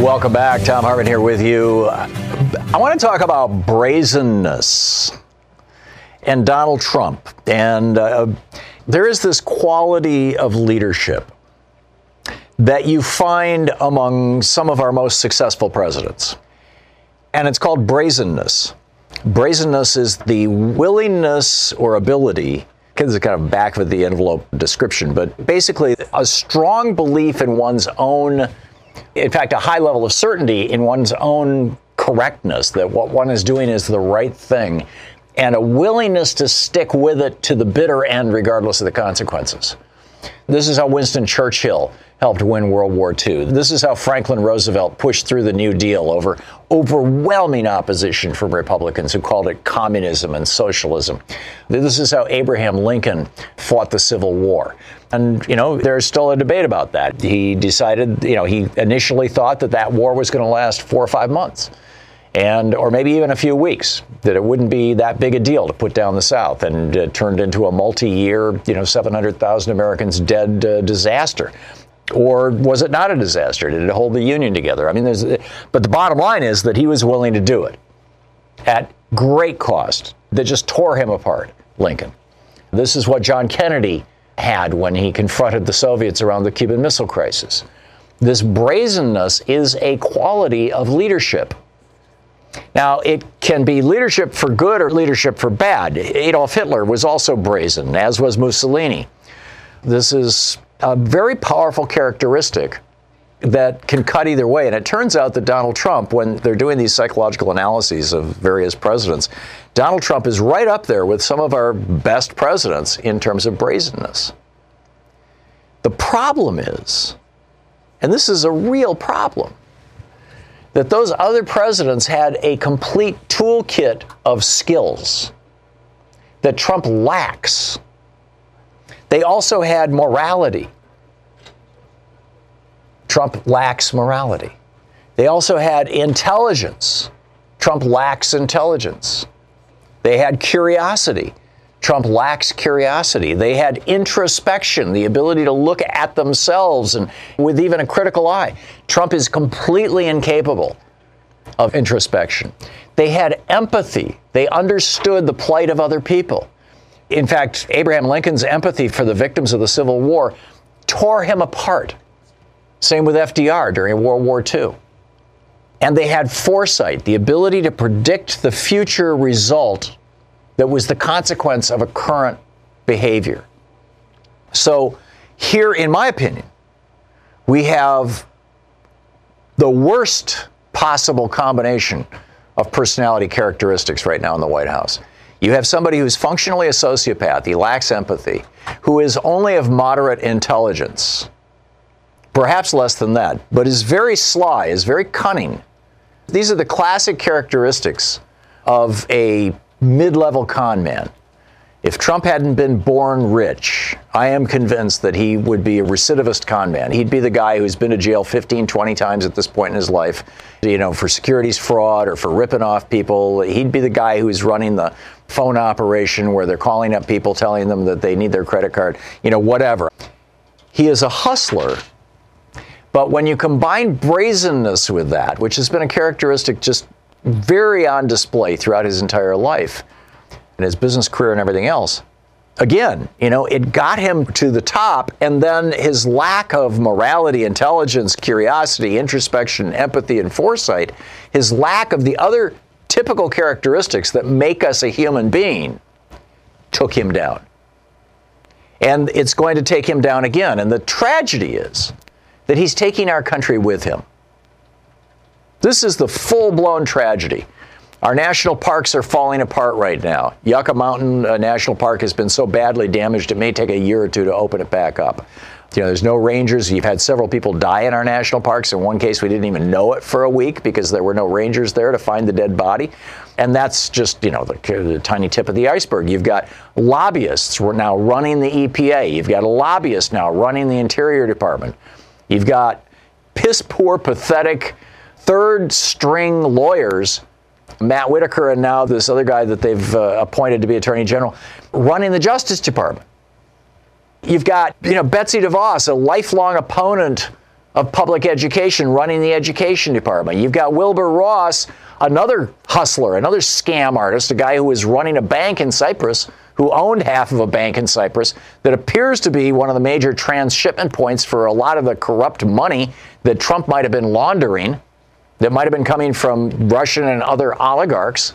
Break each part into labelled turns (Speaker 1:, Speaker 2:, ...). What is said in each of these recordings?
Speaker 1: Welcome back. Thom Hartmann here with you. I want to talk about brazenness and Donald Trump. And uh, there is this quality of leadership that you find among some of our most successful presidents. And it's called brazenness. Brazenness is the willingness or ability this is kind of back of the envelope description, but basically a strong belief in one's own in fact, a high level of certainty in one's own correctness, that what one is doing is the right thing, and a willingness to stick with it to the bitter end, regardless of the consequences. This is how Winston Churchill helped win World War II. This is how Franklin Roosevelt pushed through the New Deal over overwhelming opposition from Republicans who called it communism and socialism. This is how Abraham Lincoln fought the Civil War. And, you know, there's still a debate about that. He decided, you know, he initially thought that that war was going to last four or five months and or maybe even a few weeks that it wouldn't be that big a deal to put down the South, and it turned into a multi-year, you know, 700,000 Americans dead uh, disaster. Or was it not a disaster? Did it hold the Union together? I mean, there's, but the bottom line is that he was willing to do it at great cost that just tore him apart, Lincoln. This is what John Kennedy had when he confronted the Soviets around the Cuban Missile Crisis. This brazenness is a quality of leadership now, it can be leadership for good or leadership for bad. Adolf Hitler was also brazen, as was Mussolini. This is a very powerful characteristic that can cut either way. And it turns out that Donald Trump, when they're doing these psychological analyses of various presidents, Donald Trump is right up there with some of our best presidents in terms of brazenness. The problem is, and this is a real problem, that those other presidents had a complete toolkit of skills that Trump lacks. They also had morality. Trump lacks morality. They also had intelligence. Trump lacks intelligence. They had curiosity. Trump lacks curiosity. They had introspection, the ability to look at themselves and with even a critical eye. Trump is completely incapable of introspection. They had empathy. They understood the plight of other people. In fact, Abraham Lincoln's empathy for the victims of the Civil War tore him apart. Same with FDR during World War II. And they had foresight, the ability to predict the future result that was the consequence of a current behavior. So, here, in my opinion, we have the worst possible combination of personality characteristics right now in the White House. You have somebody who's functionally a sociopath, he lacks empathy, who is only of moderate intelligence, perhaps less than that, but is very sly, is very cunning. These are the classic characteristics of a mid level con man. If Trump hadn't been born rich, I am convinced that he would be a recidivist con man. He'd be the guy who's been to jail 15, 20 times at this point in his life, you know, for securities fraud or for ripping off people. He'd be the guy who's running the phone operation where they're calling up people telling them that they need their credit card, you know, whatever. He is a hustler. But when you combine brazenness with that, which has been a characteristic just very on display throughout his entire life, and his business career and everything else. Again, you know, it got him to the top, and then his lack of morality, intelligence, curiosity, introspection, empathy, and foresight, his lack of the other typical characteristics that make us a human being, took him down. And it's going to take him down again. And the tragedy is that he's taking our country with him. This is the full blown tragedy. Our national parks are falling apart right now. Yucca Mountain uh, National Park has been so badly damaged it may take a year or two to open it back up. You know, there's no rangers. You've had several people die in our national parks. In one case, we didn't even know it for a week because there were no rangers there to find the dead body. And that's just, you know, the, the tiny tip of the iceberg. You've got lobbyists now running the EPA. You've got a lobbyist now running the Interior Department. You've got piss poor, pathetic third string lawyers Matt Whitaker and now this other guy that they've uh, appointed to be Attorney General running the Justice Department. You've got, you know, Betsy DeVos, a lifelong opponent of public education, running the Education Department. You've got Wilbur Ross, another hustler, another scam artist, a guy who was running a bank in Cyprus, who owned half of a bank in Cyprus that appears to be one of the major transshipment points for a lot of the corrupt money that Trump might have been laundering that might have been coming from Russian and other oligarchs,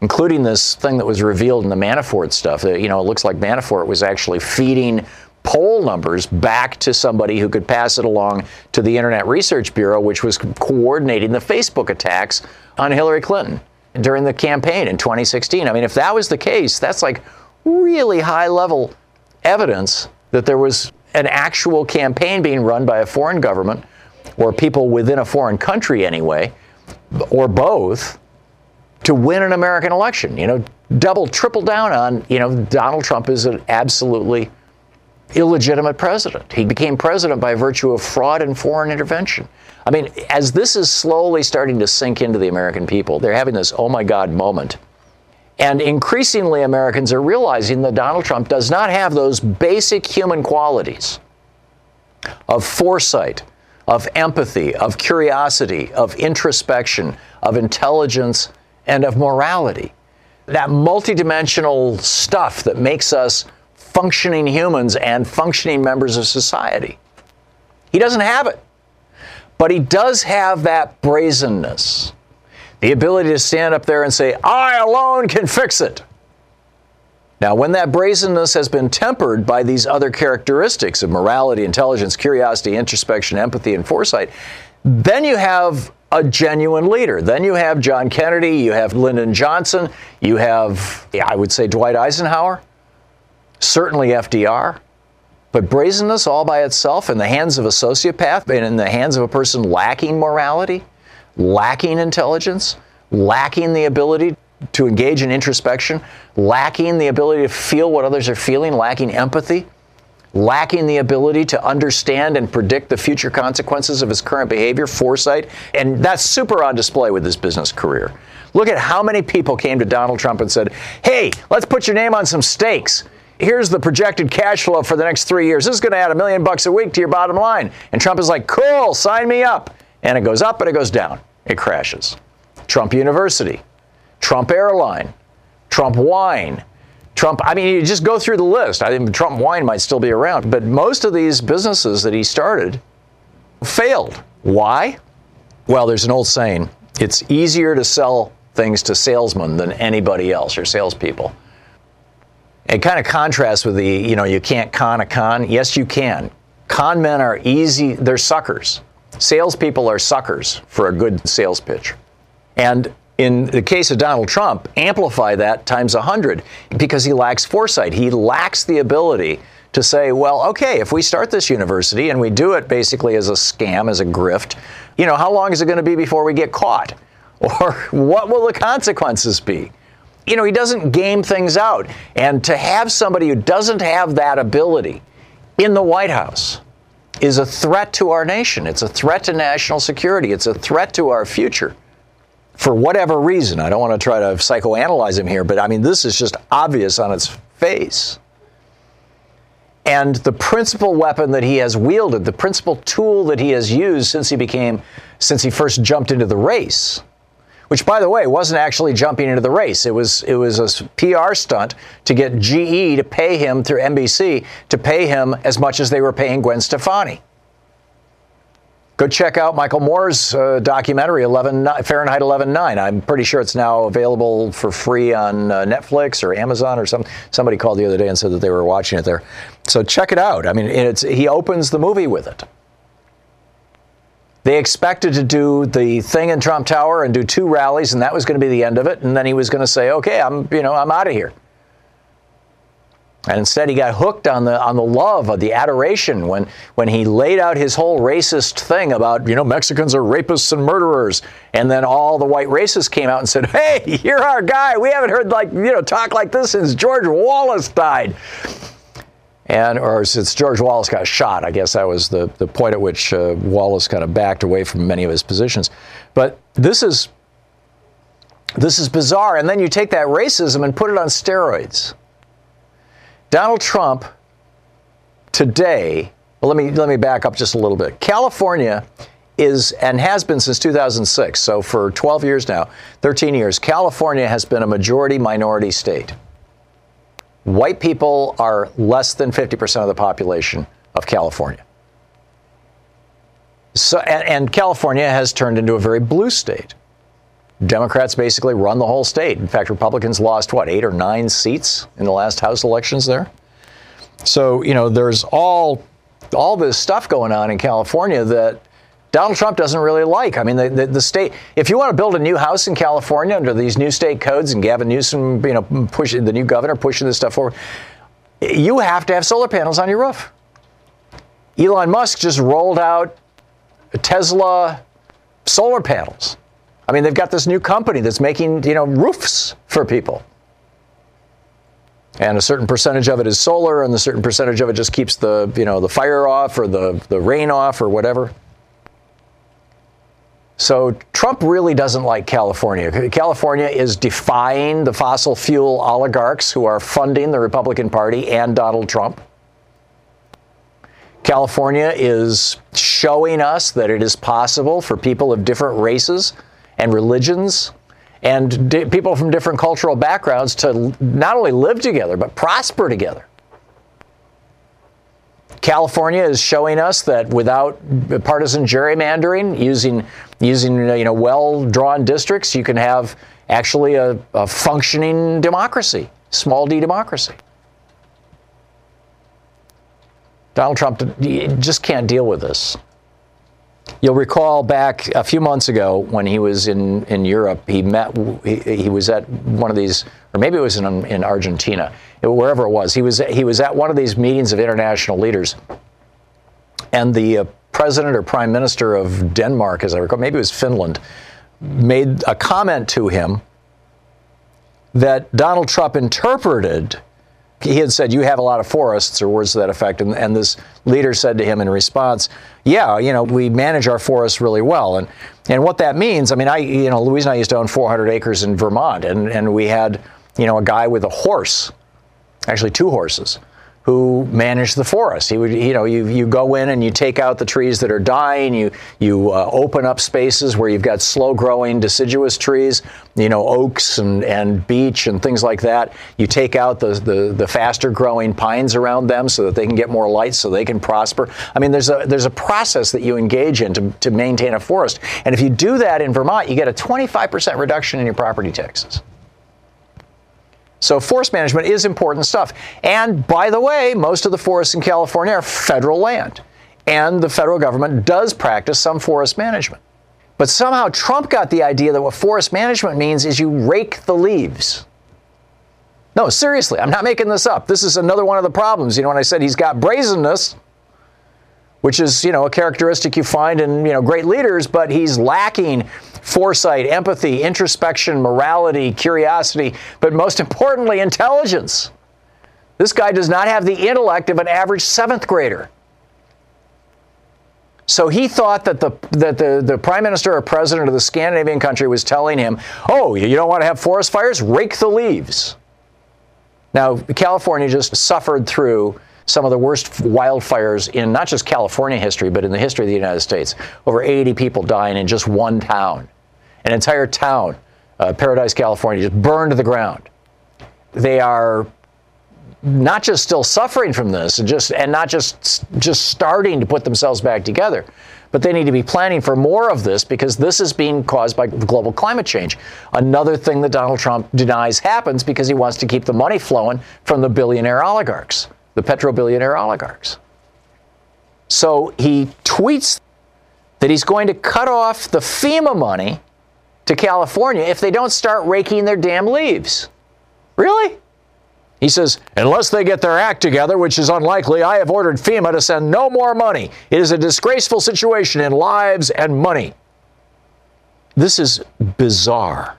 Speaker 1: including this thing that was revealed in the Manafort stuff. That, you know, it looks like Manafort was actually feeding poll numbers back to somebody who could pass it along to the Internet Research Bureau, which was coordinating the Facebook attacks on Hillary Clinton during the campaign in 2016. I mean, if that was the case, that's like really high level evidence that there was an actual campaign being run by a foreign government or people within a foreign country anyway, or both, to win an American election. You know, double, triple down on, you know, Donald Trump is an absolutely illegitimate president. He became president by virtue of fraud and foreign intervention. I mean, as this is slowly starting to sink into the American people, they're having this oh my God moment. And increasingly, Americans are realizing that Donald Trump does not have those basic human qualities of foresight, of empathy, of curiosity, of introspection, of intelligence, and of morality. That multidimensional stuff that makes us functioning humans and functioning members of society. He doesn't have it. But he does have that brazenness, the ability to stand up there and say, I alone can fix it. Now, when that brazenness has been tempered by these other characteristics of morality, intelligence, curiosity, introspection, empathy, and foresight, then you have a genuine leader. Then you have John Kennedy, you have Lyndon Johnson, you have, I would say, Dwight Eisenhower, certainly FDR. But brazenness all by itself in the hands of a sociopath and in the hands of a person lacking morality, lacking intelligence, lacking the ability to engage in introspection, lacking the ability to feel what others are feeling, lacking empathy, lacking the ability to understand and predict the future consequences of his current behavior, foresight, and that's super on display with his business career. Look at how many people came to Donald Trump and said, Hey, let's put your name on some stakes. Here's the projected cash flow for the next three years. This is going to add a million bucks a week to your bottom line. And Trump is like, Cool, sign me up. And it goes up and it goes down. It crashes. Trump University, Trump Airline, Trump Wine, Trump, I mean, you just go through the list. I think Trump Wine might still be around, but most of these businesses that he started failed. Why? Well, there's an old saying it's easier to sell things to salesmen than anybody else or salespeople. It kind of contrasts with the, you know, you can't con a con. Yes, you can. Con men are easy, they're suckers. Salespeople are suckers for a good sales pitch. And in the case of Donald Trump, amplify that times 100 because he lacks foresight. He lacks the ability to say, well, okay, if we start this university and we do it basically as a scam, as a grift, you know, how long is it going to be before we get caught? Or what will the consequences be? you know, he doesn't game things out. And to have somebody who doesn't have that ability in the White House is a threat to our nation. It's a threat to national security. It's a threat to our future. For whatever reason, I don't want to try to psychoanalyze him here, but I mean, this is just obvious on its face. And the principal weapon that he has wielded, the principal tool that he has used since he became, since he first jumped into the race, which by the way wasn't actually jumping into the race. It was it was a PR stunt to get GE to pay him through NBC to pay him as much as they were paying Gwen Stefani. Go check out Michael Moore's uh, documentary 11 Fahrenheit 11.9. I'm pretty sure it's now available for free on uh, Netflix or Amazon or something. Somebody called the other day and said that they were watching it there. So check it out. I mean, it's he opens the movie with it. They expected to do the thing in Trump Tower and do two rallies, and that was going to be the end of it. And then he was going to say, "Okay, I'm, you know, I'm out of here." And instead, he got hooked on the on the love of the adoration when when he laid out his whole racist thing about you know Mexicans are rapists and murderers, and then all the white racists came out and said, "Hey, you're our guy. We haven't heard like you know talk like this since George Wallace died." And or since George Wallace got shot, I guess that was the, the point at which uh, Wallace kind of backed away from many of his positions. But this is this is bizarre. And then you take that racism and put it on steroids. Donald Trump today, well, let me let me back up just a little bit. California is and has been since 2006. So for 12 years now, 13 years, California has been a majority minority state. White people are less than 50% of the population of California. So, and, and, California has turned into a very blue state. Democrats basically run the whole state. In fact, Republicans lost, what, eight or nine seats in the last House elections there? So, you know, there's all, all this stuff going on in California that Donald Trump doesn't really like. I mean, the, the, the, state, if you want to build a new house in California under these new state codes and Gavin Newsom, you know, pushing the new governor pushing this stuff forward, you have to have solar panels on your roof. Elon Musk just rolled out Tesla solar panels. I mean, they've got this new company that's making, you know, roofs for people. And a certain percentage of it is solar, and a certain percentage of it just keeps the, you know, the fire off or the, the rain off or whatever. So Trump really doesn't like California. California is defying the fossil fuel oligarchs who are funding the Republican Party and Donald Trump. California is showing us that it is possible for people of different races and religions and di- people from different cultural backgrounds to not only live together but prosper together. California is showing us that without partisan gerrymandering, using using you know well drawn districts, you can have actually a, a functioning democracy, small d democracy. Donald Trump just can't deal with this. You'll recall back a few months ago when he was in, in Europe, he met, he, he was at one of these, or maybe it was in, in Argentina, wherever it was. He was, he was at one of these meetings of international leaders. And the uh, president or prime minister of Denmark, as I recall, maybe it was Finland, made a comment to him that Donald Trump interpreted. He had said, You have a lot of forests, or words to that effect. And, and this leader said to him in response, Yeah, you know, we manage our forests really well. And, and what that means, I mean, I, you know, Louise and I used to own 400 acres in Vermont, and, and we had, you know, a guy with a horse, actually two horses who managed the forest. He would, you know, you, you go in and you take out the trees that are dying. You you uh, open up spaces where you've got slow growing deciduous trees, you know, oaks and, and beech and things like that. You take out the, the the faster growing pines around them so that they can get more light, so they can prosper. I mean, there's a there's a process that you engage in to, to maintain a forest, and if you do that in Vermont, you get a 25% reduction in your property taxes. So forest management is important stuff. And by the way, most of the forests in California are federal land. And the federal government does practice some forest management. But somehow Trump got the idea that what forest management means is you rake the leaves. No, seriously, I'm not making this up. This is another one of the problems. You know, when I said he's got brazenness, which is, you know, a characteristic you find in, you know, great leaders, but he's lacking foresight, empathy, introspection, morality, curiosity, but most importantly, intelligence. This guy does not have the intellect of an average seventh grader. So he thought that the that the, the prime minister or president of the Scandinavian country was telling him, "Oh, you don't want to have forest fires? Rake the leaves." Now, California just suffered through some of the worst wildfires in not just California history, but in the history of the United States. Over 80 people dying in just one town. An entire town, uh, Paradise, California, just burned to the ground. They are not just still suffering from this and just and not just just starting to put themselves back together but they need to be planning for more of this because this is being caused by global climate change another thing that Donald Trump denies happens because he wants to keep the money flowing from the billionaire oligarchs the petro billionaire oligarchs so he tweets that he's going to cut off the FEMA money to California if they don't start raking their damn leaves really he says, unless they get their act together, which is unlikely, I have ordered FEMA to send no more money. It is a disgraceful situation in lives and money. This is bizarre.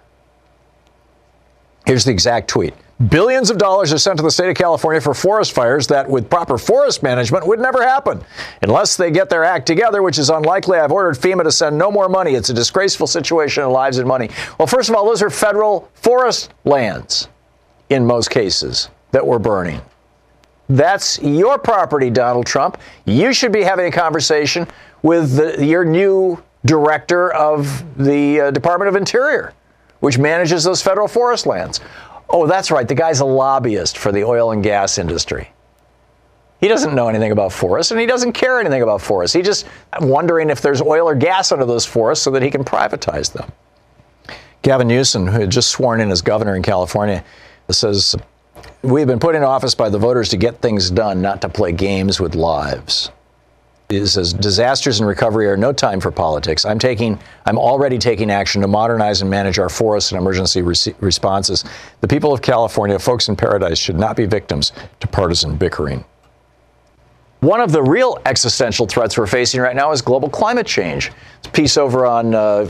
Speaker 1: Here's the exact tweet. Billions of dollars are sent to the state of California for forest fires that, with proper forest management, would never happen. Unless they get their act together, which is unlikely, I've ordered FEMA to send no more money. It's a disgraceful situation in lives and money. Well, first of all, those are federal forest lands in most cases that we're burning. That's your property, Donald Trump. You should be having a conversation with the, your new director of the uh, Department of Interior, which manages those federal forest lands. Oh, that's right. The guy's a lobbyist for the oil and gas industry. He doesn't know anything about forests and he doesn't care anything about forests. He's just wondering if there's oil or gas under those forests so that he can privatize them. Gavin Newsom, who had just sworn in as governor in California, says, We've been put in office by the voters to get things done, not to play games with lives. It says disasters and recovery are no time for politics. I'm taking, I'm already taking action to modernize and manage our forests and emergency re- responses. The people of California, folks in paradise, should not be victims to partisan bickering. One of the real existential threats we're facing right now is global climate change. It's a piece over on uh,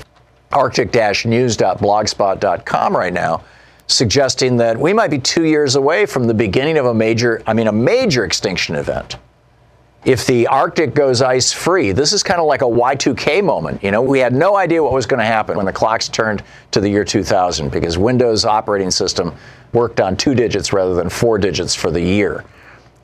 Speaker 1: arctic-news.blogspot.com right now suggesting that we might be two years away from the beginning of a major, I mean, a major extinction event. If the Arctic goes ice free, this is kind of like a Y2K moment. You know, we had no idea what was going to happen when the clocks turned to the year 2000 because Windows operating system worked on two digits rather than four digits for the year.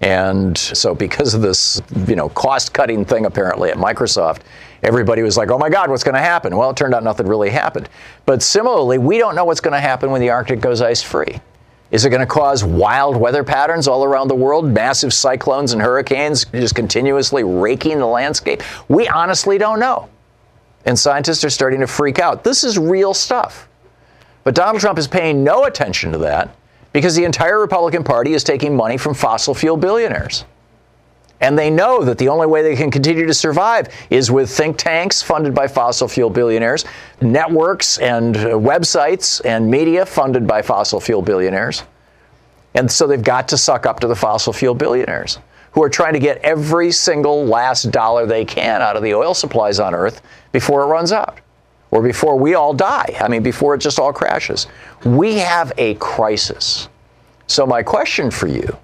Speaker 1: And so, because of this, you know, cost-cutting thing apparently at Microsoft, everybody was like, "Oh my God, what's going to happen?" Well, it turned out nothing really happened. But similarly, we don't know what's going to happen when the Arctic goes ice-free. Is it going to cause wild weather patterns all around the world, massive cyclones and hurricanes just continuously raking the landscape? We honestly don't know. And scientists are starting to freak out. This is real stuff. But Donald Trump is paying no attention to that because the entire Republican Party is taking money from fossil fuel billionaires. And they know that the only way they can continue to survive is with think tanks funded by fossil fuel billionaires, networks and uh, websites and media funded by fossil fuel billionaires. And so they've got to suck up to the fossil fuel billionaires who are trying to get every single last dollar they can out of the oil supplies on Earth before it runs out or before we all die. I mean, before it just all crashes. We have a crisis. So, my question for you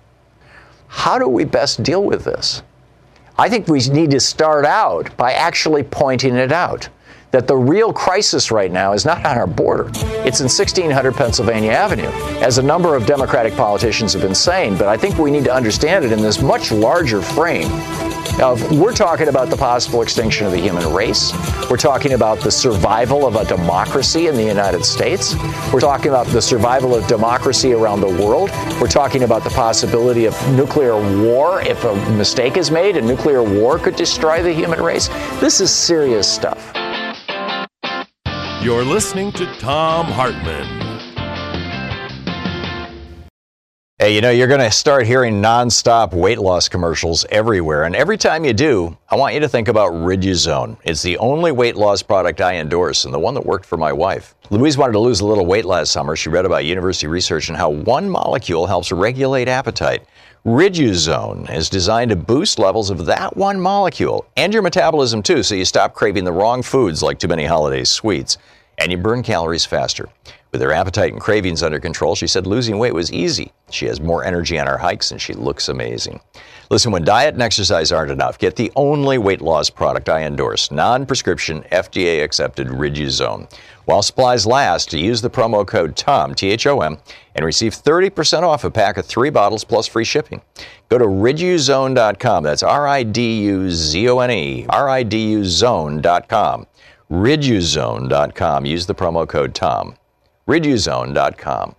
Speaker 1: how do we best deal with this? I think we need to start out by actually pointing it out that the real crisis right now is not on our border. It's in 1600 Pennsylvania Avenue, as a number of Democratic politicians have been saying. But I think we need to understand it in this much larger frame of we're talking about the possible extinction of the human race. We're talking about the survival of a democracy in the United States. We're talking about the survival of democracy around the world. We're talking about the possibility of nuclear war if a mistake is made, and nuclear war could destroy the human race. This is serious stuff.
Speaker 2: You're listening to Thom Hartmann.
Speaker 1: Hey, you know, you're going to start hearing nonstop weight loss commercials everywhere. And every time you do, I want you to think about Riduzone. It's the only weight loss product I endorse and the one that worked for my wife. Louise wanted to lose a little weight last summer. She read about university research and how one molecule helps regulate appetite. Riduzone is designed to boost levels of that one molecule and your metabolism too, so you stop craving the wrong foods like too many holiday sweets. and you burn calories faster. With her appetite and cravings under control, she said losing weight was easy. She has more energy on her hikes and she looks amazing. Listen, when diet and exercise aren't enough, get the only weight loss product I endorse non prescription, FDA accepted Riduzone. While supplies last, use the promo code THOM, T H O M, and receive 30% off a pack of three bottles plus free shipping. Go to riduzone.com. That's R I D U Z O N E, R I D U zone.com. Riduzone.com. Use the promo code THOM. Riduzone.com.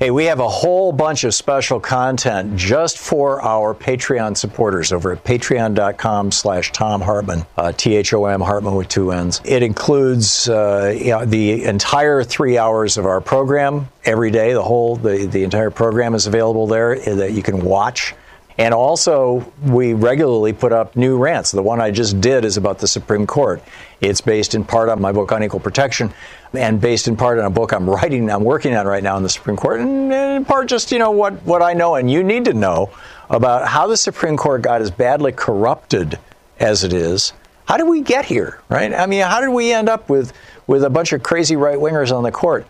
Speaker 1: Hey, we have a whole bunch of special content just for our Patreon supporters over at patreon.com slash Thom Hartmann, uh, T-H-O-M, Hartmann with two N's. It includes uh, you know, the entire three hours of our program every day. The whole, the, the entire program is available there uh, that you can watch. And also, we regularly put up new rants. The one I just did is about the Supreme Court. It's based in part on my book on equal protection and based in part on a book I'm writing, I'm working on right now in the Supreme Court, and in part just, you know, what, what I know and you need to know about how the Supreme Court got as badly corrupted as it is. How did we get here, right? I mean, how did we end up with, with a bunch of crazy right wingers on the court?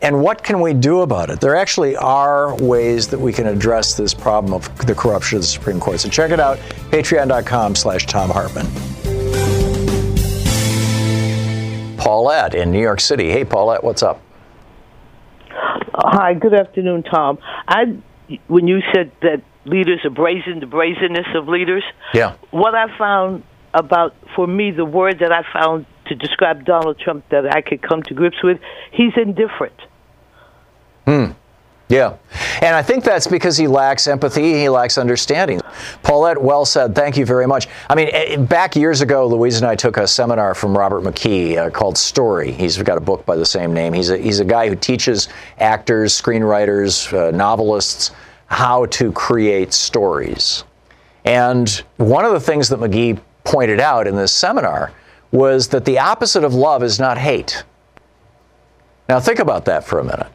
Speaker 1: And what can we do about it? There actually are ways that we can address this problem of the corruption of the Supreme Court. So check it out, patreon.com slash Thom Hartmann. Paulette in New York City. Hey, Paulette, what's up?
Speaker 3: Hi, good afternoon, Thom. I, when you said that leaders are brazen, the brazenness of leaders,
Speaker 1: yeah.
Speaker 3: what I found about, for me, the word that I found to describe Donald Trump that I could come to grips with, he's indifferent.
Speaker 1: Hmm. Yeah. And I think that's because he lacks empathy, he lacks understanding. Paulette, well said. Thank you very much. I mean, eh, back years ago, Louise and I took a seminar from Robert McKee uh, called Story. He's got a book by the same name. He's a, he's a guy who teaches actors, screenwriters, uh, novelists how to create stories. And one of the things that McKee pointed out in this seminar was that the opposite of love is not hate. Now, think about that for a minute.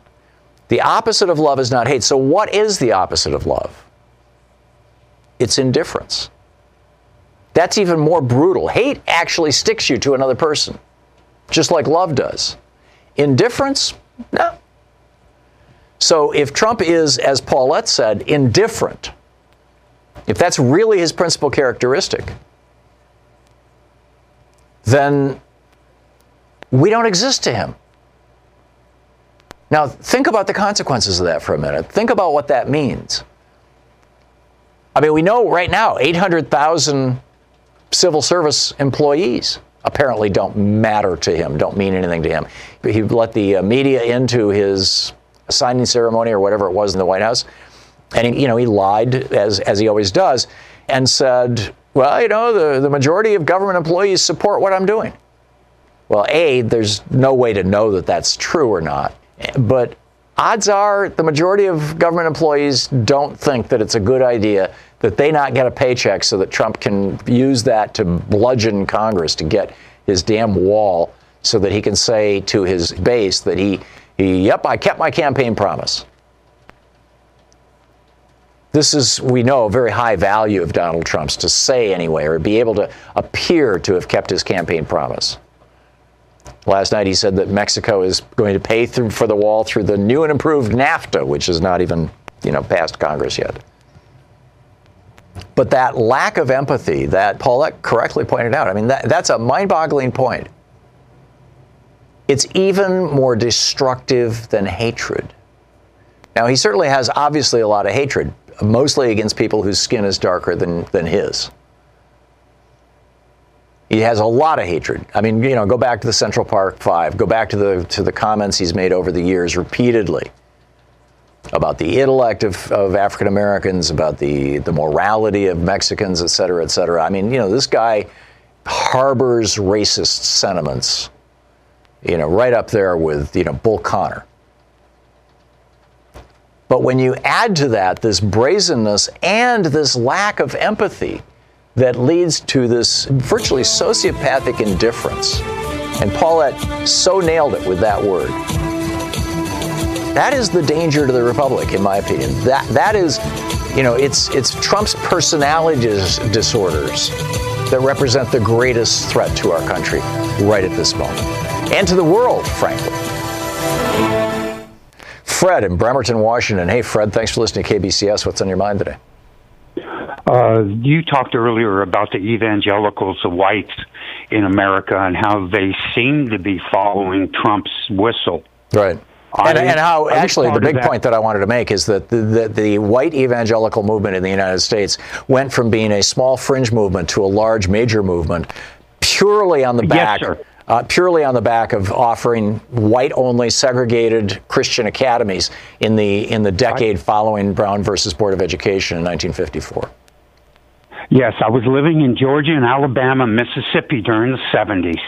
Speaker 1: The opposite of love is not hate. So, what is the opposite of love? It's indifference. That's even more brutal. Hate actually sticks you to another person, just like love does. Indifference, no. So, if Trump is, as Paulette said, indifferent, if that's really his principal characteristic, then we don't exist to him. Now, think about the consequences of that for a minute. Think about what that means. I mean, we know right now 800,000 civil service employees apparently don't matter to him, don't mean anything to him. He let the uh, media into his signing ceremony or whatever it was in the White House, and he, you know he lied as as he always does, and said, "Well, you know, the, the majority of government employees support what I'm doing." Well, a there's no way to know that that's true or not. But odds are the majority of government employees don't think that it's a good idea that they not get a paycheck so that Trump can use that to bludgeon Congress to get his damn wall so that he can say to his base that he, he yep, I kept my campaign promise. This is, we know, a very high value of Donald Trump's to say anyway, or be able to appear to have kept his campaign promise. Last night he said that Mexico is going to pay through for the wall through the new and improved NAFTA, which is not even, you know, passed Congress yet. But that lack of empathy that Paulette correctly pointed out, I mean, that, that's a mind boggling point. It's even more destructive than hatred. Now, he certainly has obviously a lot of hatred, mostly against people whose skin is darker than, than his. He has a lot of hatred. I mean, you know, go back to the Central Park Five. Go back to the to the comments he's made over the years repeatedly about the intellect of, of African Americans, about the the morality of Mexicans, et cetera, et cetera. I mean, you know, this guy harbors racist sentiments. You know, right up there with you know Bull Connor. But when you add to that this brazenness and this lack of empathy that leads to this virtually sociopathic indifference And Paulette so nailed it with that word. That is the danger to the republic, in my opinion. That that is, you know, it's it's Trump's personality disorders that represent the greatest threat to our country right at this moment, and to the world, frankly. Fred in Bremerton, Washington. Hey, Fred, thanks for listening to KBCS. What's on your mind today?
Speaker 4: Uh, you talked earlier about the evangelicals, the whites in America, and how they seem to be following Trump's whistle.
Speaker 1: Right. And, and, how actually the big point that I wanted to make is that the, the, the, white evangelical movement in the United States went from being a small fringe movement to a large major movement purely on the back
Speaker 4: yes,
Speaker 1: uh, purely on the back of offering white-only segregated Christian academies in the in the decade following Brown versus Board of Education in 1954.
Speaker 4: Yes, I was living in Georgia and Alabama, Mississippi during the 70s.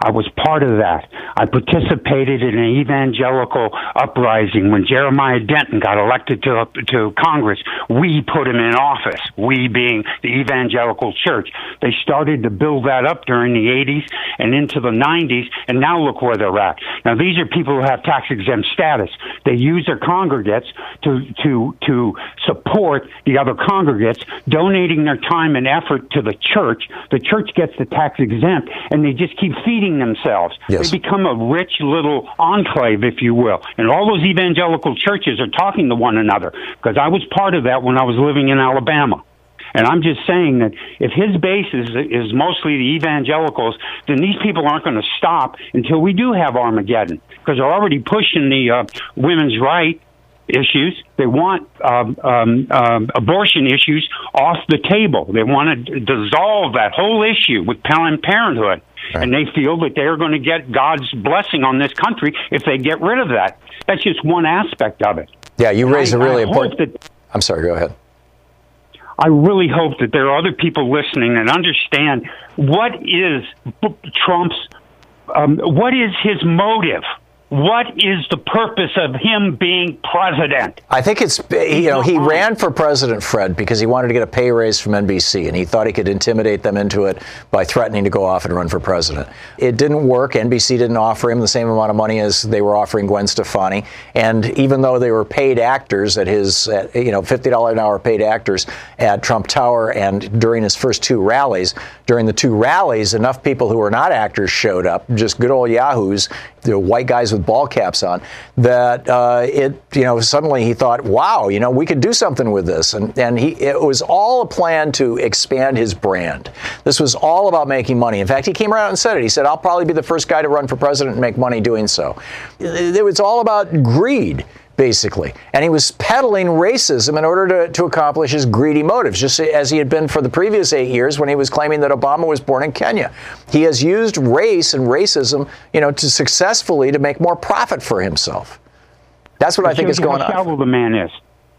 Speaker 4: I was part of that. I participated in an evangelical uprising when Jeremiah Denton got elected to to Congress. We put him in office. We being the evangelical church. They started to build that up during the 80s and into the 90s, and now look where they're at. Now these are people who have tax exempt status. They use their congregates to to to support the other congregates, donating their time and effort to the church. The church gets the tax exempt, and they just keep feeding themselves.
Speaker 1: Yes.
Speaker 4: They become a rich little enclave, if you will. And all those evangelical churches are talking to one another because I was part of that when I was living in Alabama. And I'm just saying that if his base is, is mostly the evangelicals, then these people aren't going to stop until we do have Armageddon because they're already pushing the uh, women's right issues. They want um, um, um, abortion issues off the table. They want to dissolve that whole issue with Planned Parenthood. Right. And they feel that they're going to get God's blessing on this country if they get rid of that. That's just one aspect of it.
Speaker 1: Yeah, you raise
Speaker 4: I,
Speaker 1: a really
Speaker 4: I
Speaker 1: important.
Speaker 4: That,
Speaker 1: I'm sorry. Go ahead.
Speaker 4: I really hope that there are other people listening and understand what is Trump's, um, what is his motive what is the purpose of him being president?
Speaker 1: I think it's, you know, he ran for president, Fred, because he wanted to get a pay raise from NBC, and he thought he could intimidate them into it by threatening to go off and run for president. It didn't work. NBC didn't offer him the same amount of money as they were offering Gwen Stefani. And even though they were paid actors at his, at, you know, $50 an hour paid actors at Trump Tower and during his first two rallies, during the two rallies, enough people who were not actors showed up, just good old yahoos, the white guys with with ball caps on, that uh, it, you know, suddenly he thought, wow, you know, we could do something with this. And, and he, it was all a plan to expand his brand. This was all about making money. In fact, he came around and said it. He said, I'll probably be the first guy to run for president and make money doing so. It was all about greed basically. And he was peddling racism in order to, to accomplish his greedy motives, just as he had been for the previous eight years when he was claiming that Obama was born in Kenya. He has used race and racism, you know, to successfully to make more profit for himself. That's what I think is going
Speaker 4: on. How the man is.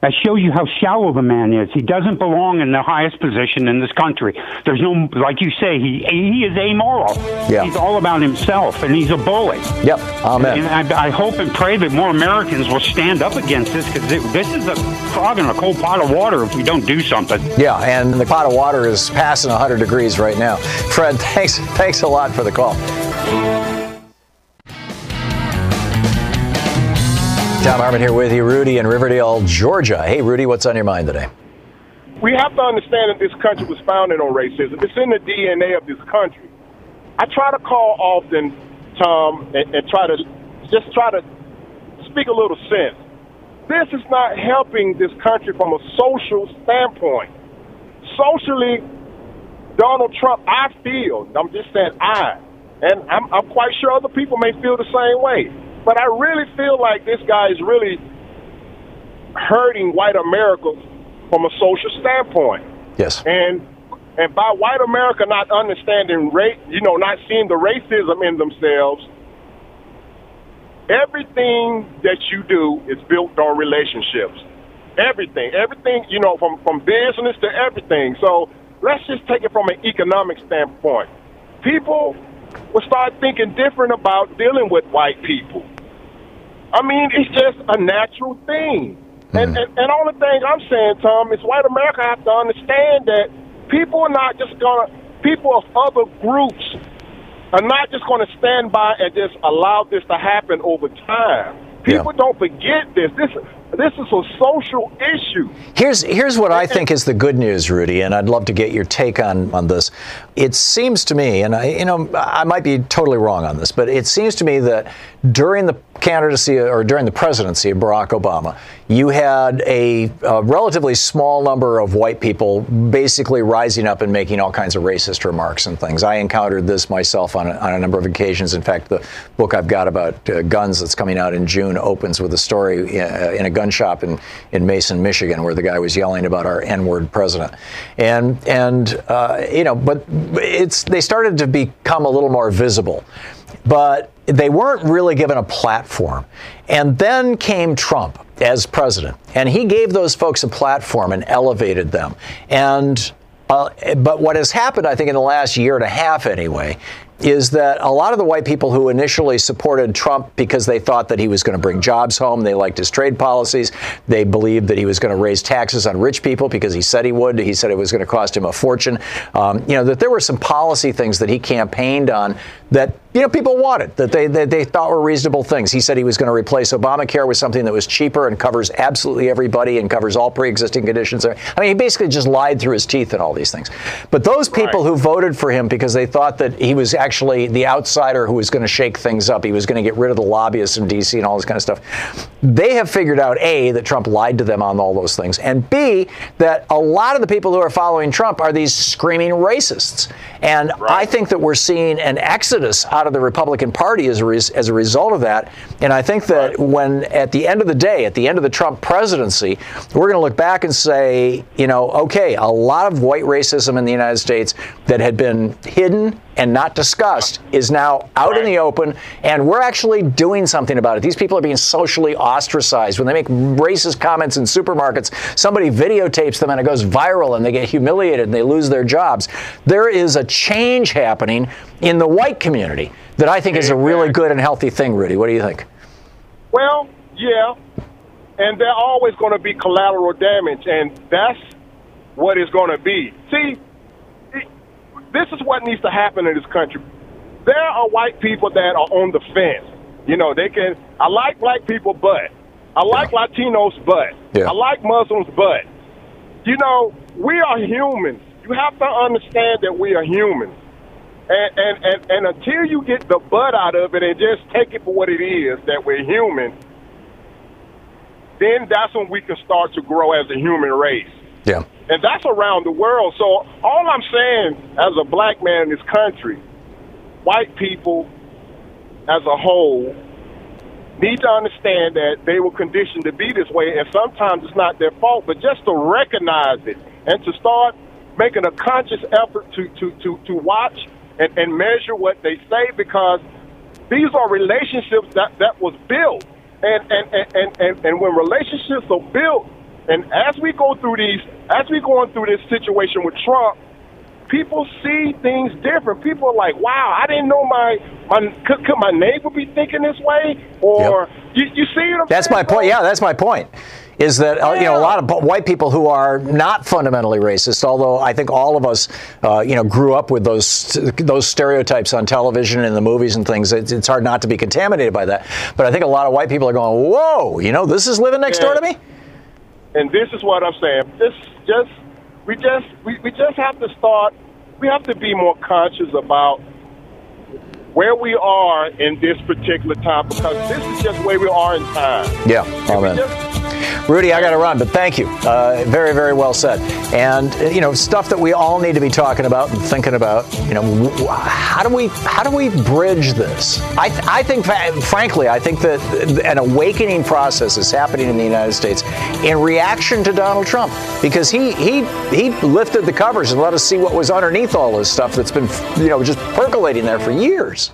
Speaker 4: That shows you how shallow the man is. He doesn't belong in the highest position in this country. There's no, like you say, he he is amoral.
Speaker 1: Yeah.
Speaker 4: He's all about himself, and he's a bully.
Speaker 1: Yep. Amen.
Speaker 4: And I, I hope and pray that more Americans will stand up against this because this is a frog in a cold pot of water if we don't do something.
Speaker 1: Yeah, and the pot of water is passing 100 degrees right now. Fred, thanks thanks a lot for the call. Thom Hartmann here with you, Rudy in Riverdale, Georgia. Hey, Rudy, what's on your mind today?
Speaker 5: We have to understand that this country was founded on racism. It's in the DNA of this country. I try to call often, Thom, and, and try to just try to speak a little sense. This is not helping this country from a social standpoint. Socially, Donald Trump, I feel, I'm just saying I, and I'm, I'm quite sure other people may feel the same way but I really feel like this guy is really hurting white America from a social standpoint.
Speaker 1: Yes.
Speaker 5: And and by white America not understanding race, you know, not seeing the racism in themselves, everything that you do is built on relationships. Everything, everything, you know, from from business to everything. So let's just take it from an economic standpoint. People will start thinking different about dealing with white people. I mean, it's just a natural thing. Mm. And, and and only thing I'm saying, Thom, is white America have to understand that people are not just gonna people of other groups are not just to stand by and just allow this to happen over time. People don't forget this. This this is a social issue.
Speaker 1: Here's here's what I think is the good news, Rudy, and I'd love to get your take on on this. It seems to me, and I, you know, I might be totally wrong on this, but it seems to me that during the candidacy or during the presidency of Barack Obama, you had a, a relatively small number of white people basically rising up and making all kinds of racist remarks and things. I encountered this myself on a, on a number of occasions. In fact, the book I've got about uh, guns that's coming out in June opens with a story uh, in a gun shop in, in Mason, Michigan, where the guy was yelling about our N-word president. And and uh, you know, but it's they started to become a little more visible, but they weren't really given a platform. And then came Trump as president, and he gave those folks a platform and elevated them. And uh, but what has happened, I think, in the last year and a half, anyway, is that a lot of the white people who initially supported Trump because they thought that he was going to bring jobs home, they liked his trade policies, they believed that he was going to raise taxes on rich people because he said he would. He said it was going to cost him a fortune. Um, you know that there were some policy things that he campaigned on that you know people wanted that they, they they thought were reasonable things. He said he was going to replace Obamacare with something that was cheaper and covers absolutely everybody and covers all pre-existing conditions. I mean, he basically just lied through his teeth and all these things. But those people right. who voted for him because they thought that he was actually the outsider who was going to shake things up, he was going to get rid of the lobbyists in D.C. and all this kind of stuff. They have figured out a that Trump lied to them on all those things, and b that a lot of the people who are following Trump are these screaming racists. And right. I think that we're seeing an exodus out of the Republican Party as a, res- as a result of that. And I think that right. when, at the end of the day, at the end of the Trump presidency, we're going to look back and say, you know, okay, a lot of white racism in the United States that had been hidden and not discussed is now out right. in the open, and we're actually doing something about it. These people are being socially ostracized. When they make racist comments in supermarkets, somebody videotapes them and it goes viral and they get humiliated and they lose their jobs. There is a change happening in the white community that I think is a really good and healthy thing, Rudy. What do you think?
Speaker 5: Well, yeah. And there's always going to be collateral damage, and that's what it's going to be. See, this is what needs to happen in this country. There are white people that are on the fence. You know, they can. I like black people, but I like yeah. Latinos, but yeah. I like Muslims, but you know, we are humans. You have to understand that we are humans. And, and, and, and until you get the butt out of it and just take it for what it is, that we're human, then that's when we can start to grow as a human race.
Speaker 1: Yeah.
Speaker 5: And that's around the world. So all I'm saying as a black man in this country, white people as a whole need to understand that they were conditioned to be this way, and sometimes it's not their fault, but just to recognize it and to start making a conscious effort to, to, to, to watch and, and measure what they say because these are relationships that, that was built. And, and, and, and, and, and when relationships are built, and as we go through these, as we going through this situation with Trump, people see things different. People are like, "Wow, I didn't know my my could, could my neighbor be thinking this way?" Or yep. you, you see what I'm
Speaker 1: That's
Speaker 5: saying?
Speaker 1: my point. Yeah, that's my point. Is that yeah. uh, you know a lot of white people who are not fundamentally racist, although I think all of us uh, you know grew up with those those stereotypes on television and the movies and things. It's, it's, hard not to be contaminated by that. But I think a lot of white people are going, "Whoa, you know, this is living next yeah. door to me."
Speaker 5: And this is what I'm saying. This just we just we, we just have to start we have to be more conscious about where we are in this particular time because this is just where we are in time.
Speaker 1: Yeah, amen. Rudy, I got to run, but thank you. Uh, very, very well said. And uh, you know, stuff that we all need to be talking about and thinking about. You know, how do we how do we bridge this? I, th- I think, frankly, I think that an awakening process is happening in the United States in reaction to Donald Trump because he he he lifted the covers and let us see what was underneath all this stuff that's been you know just percolating there for years.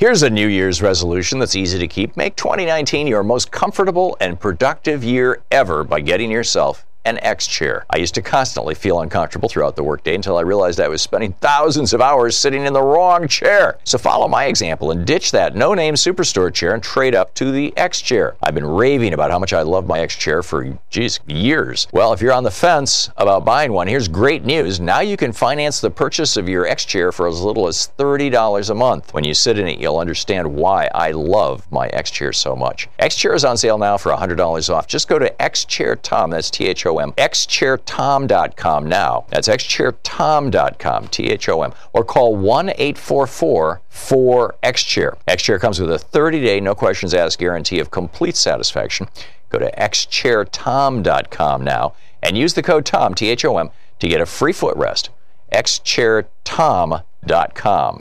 Speaker 1: Here's a New Year's resolution that's easy to keep. Make 2019 your most comfortable and productive year ever by getting yourself an X chair. I used to constantly feel uncomfortable throughout the workday until I realized I was spending thousands of hours sitting in the wrong chair. So follow my example and ditch that no name superstore chair and trade up to the X chair. I've been raving about how much I love my X chair for, geez, years. Well, if you're on the fence about buying one, here's great news. Now you can finance the purchase of your X chair for as little as $30 a month. When you sit in it, you'll understand why I love my X chair so much. X chair is on sale now for $100 off. Just go to xchairthom, that's T H O M, xchairthom.com now. That's xchairthom.com, T H O M, or call 1 844 4 XChair. Comes with a 30 day, no questions asked guarantee of complete satisfaction. Go to xchairthom.com now and use the code THOM, T H O M, to get a free footrest. xchairthom.com.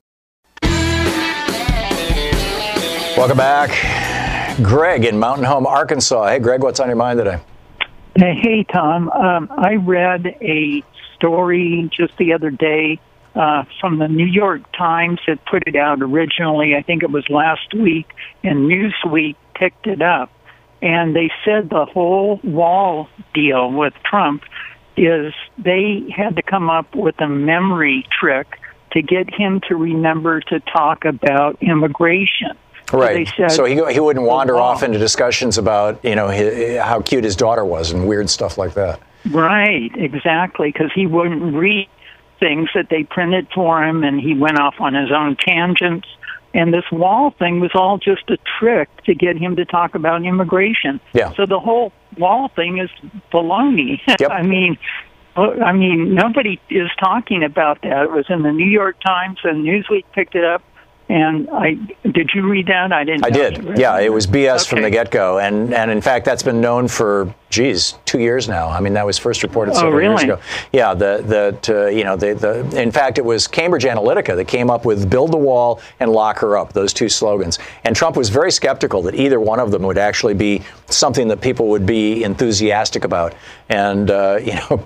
Speaker 1: Welcome back. Greg in Mountain Home, Arkansas. Hey, Greg, what's on your mind today?
Speaker 6: Hey, Thom. Um, I read a story just the other day uh, from the New York Times that put it out originally. I think it was last week, and Newsweek picked it up. And they said the whole wall deal with Trump is they had to come up with a memory trick to get him to remember to talk about immigration.
Speaker 1: Right.
Speaker 6: So, said,
Speaker 1: so he, he wouldn't wander off into discussions about, you know, his, how cute his daughter was and weird stuff like that.
Speaker 6: Right, exactly, because he wouldn't read things that they printed for him and he went off on his own tangents. And this wall thing was all just a trick to get him to talk about immigration.
Speaker 1: Yeah.
Speaker 6: So the whole wall thing is baloney.
Speaker 1: Yep.
Speaker 6: I mean, uh, I mean, nobody is talking about that. It was in the New York Times, and Newsweek picked it up. And I did you read that? I didn't.
Speaker 1: I did. Yeah, it was BS okay. from the get go, and and in fact, that's been known for geez, two years now. I mean, that was first reported several
Speaker 6: oh, really?
Speaker 1: years ago. Yeah, the the uh, you know the the in fact, it was Cambridge Analytica that came up with "Build the Wall" and "Lock her up." Those two slogans, and Trump was very skeptical that either one of them would actually be something that people would be enthusiastic about. And uh, you know,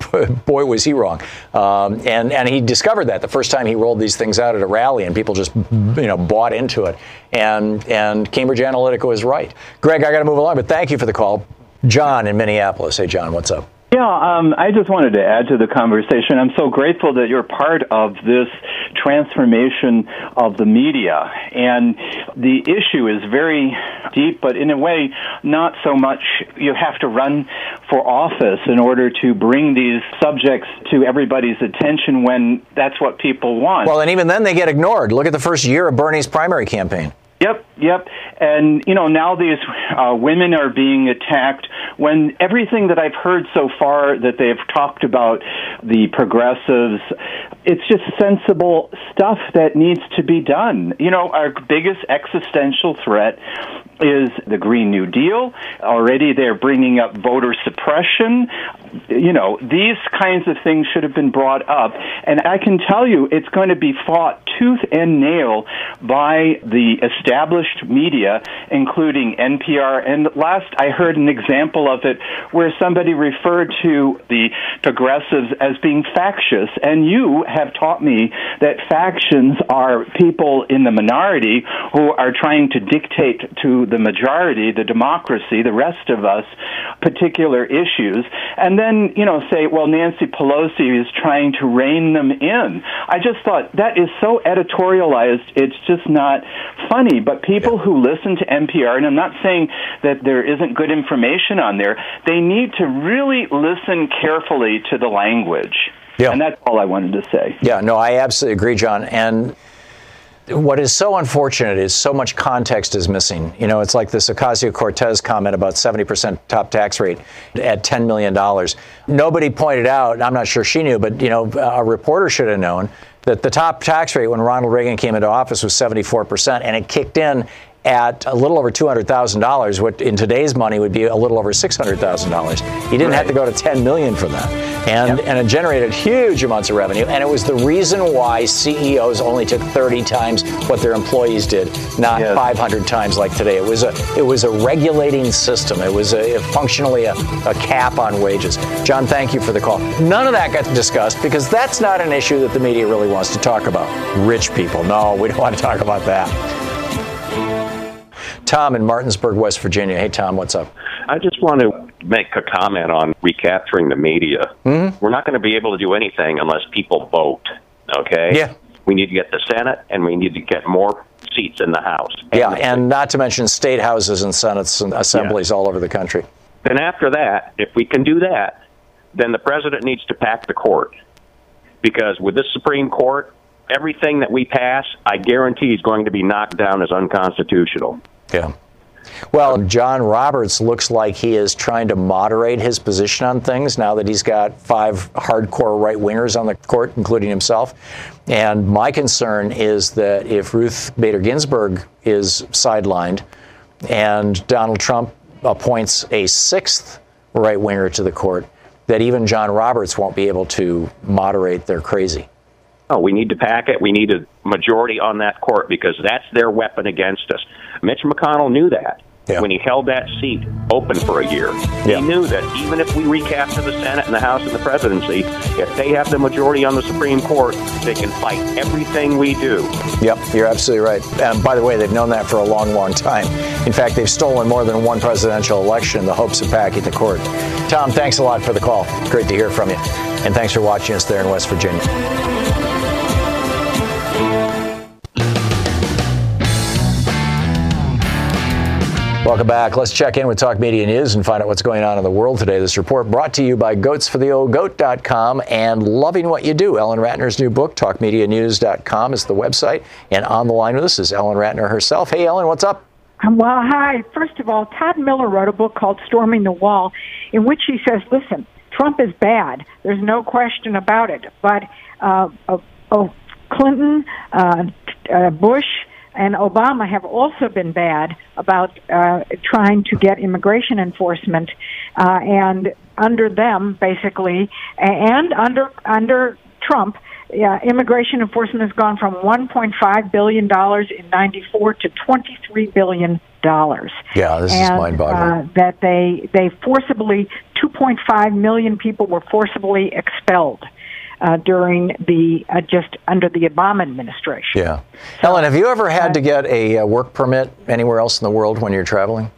Speaker 1: boy, was he wrong. Um, and and he discovered that the first time he rolled these things out at a rally, and people just you know bought into it. And and Cambridge Analytica was right. Greg, I got to move along, but thank you for the call. John in Minneapolis. Hey, John, what's up?
Speaker 7: Yeah, um, I just wanted to add to the conversation. I'm so grateful that you're part of this transformation of the media. And the issue is very deep, but in a way, not so much you have to run for office in order to bring these subjects to everybody's attention when that's what people want.
Speaker 1: Well, and even then they get ignored. Look at the first year of Bernie's primary campaign.
Speaker 7: Yep, yep. And, you know, now these uh, women are being attacked when everything that I've heard so far that they've talked about the progressives, it's just sensible stuff that needs to be done. You know, our biggest existential threat is the Green New Deal. Already they're bringing up voter suppression. You know, these kinds of things should have been brought up. And I can tell you it's going to be fought tooth and nail by the established media, including NPR. And last I heard an example of it where somebody referred to the progressives as being factious. And you have taught me that factions are people in the minority who are trying to dictate to the majority, the democracy, the rest of us, particular issues, and then, you know, say, well, Nancy Pelosi is trying to rein them in. I just thought that is so editorialized, it's just not funny. But people who listen to NPR, and I'm not saying that there isn't good information on there, they need to really listen carefully to the language.
Speaker 1: Yeah.
Speaker 7: And that's all I wanted to say.
Speaker 1: Yeah, no, I absolutely agree, John. And what is so unfortunate is so much context is missing. You know, it's like this Ocasio Cortez comment about 70% top tax rate at $10 million. Nobody pointed out, I'm not sure she knew, but, you know, a reporter should have known that the top tax rate when Ronald Reagan came into office was 74%, and it kicked in at a little over $200,000, what in today's money would be a little over $600,000. He didn't right. have to go to 10 million for that. And, yep. and it generated huge amounts of revenue. And it was the reason why CEOs only took 30 times what their employees did, not yes. 500 times like today. It was a, it was a regulating system. It was a, functionally a, a cap on wages. John, thank you for the call. None of that got discussed because that's not an issue that the media really wants to talk about. Rich people. No, we don't want to talk about that. Tom in Martinsburg, West Virginia. Hey, Tom, what's up?
Speaker 8: I just want to make a comment on recapturing the media.
Speaker 1: Mm-hmm.
Speaker 8: We're not going to be able to do anything unless people vote. Okay.
Speaker 1: Yeah.
Speaker 8: We need to get the Senate, and we need to get more seats in the House.
Speaker 1: Yeah, and not to mention state houses and senates and assemblies all over the country.
Speaker 8: Then after that, if we can do that, then the president needs to pack the court. Because with this Supreme Court, everything that we pass, I guarantee is going to be knocked down as unconstitutional.
Speaker 1: Yeah. Well, John Roberts looks like he is trying to moderate his position on things now that he's got five hardcore right wingers on the court, including himself. And my concern is that if Ruth Bader Ginsburg is sidelined and Donald Trump appoints a sixth right winger to the court, that even John Roberts won't be able to moderate their crazy.
Speaker 8: Oh, we need to pack it. We need a majority on that court because that's their weapon against us. Mitch McConnell knew that
Speaker 1: yeah.
Speaker 8: when he held that seat open for a year.
Speaker 1: Yeah.
Speaker 8: He knew that even if we recapture the Senate and the House and the presidency, if they have the majority on the Supreme Court, they can fight everything we do.
Speaker 1: Yep, you're absolutely right. And by the way, they've known that for a long, long time. In fact, they've stolen more than one presidential election in the hopes of packing the court. Tom, thanks a lot for the call. Great to hear from you. And thanks for watching us there in West Virginia. Welcome back. Let's check in with Talk Media News and find out what's going on in the world today. This report brought to you by goatsfortheoldgoat.com and Loving What You Do. Ellen Ratner's new book, talkmedianews.com, is the website. And on the line with us is Ellen Ratner herself. Hey, Ellen, what's up?
Speaker 9: Well, hi. First of all, Todd Miller wrote a book called Storming the Wall, in which he says, listen, Trump is bad. There's no question about it. But uh, oh, Clinton, uh, uh, Bush, and Obama have also been bad about uh, trying to get immigration enforcement, uh, and under them, basically, and under under Trump, uh, immigration enforcement has gone from 1.5 billion dollars in '94 to 23 billion dollars.
Speaker 1: Yeah, this
Speaker 9: and,
Speaker 1: is mind-boggling.
Speaker 9: Uh, that they they forcibly 2.5 million people were forcibly expelled uh, during the uh, just under the Obama administration.
Speaker 1: Yeah, Ellen, have you ever had to get a uh, work permit anywhere else in the world when you're traveling?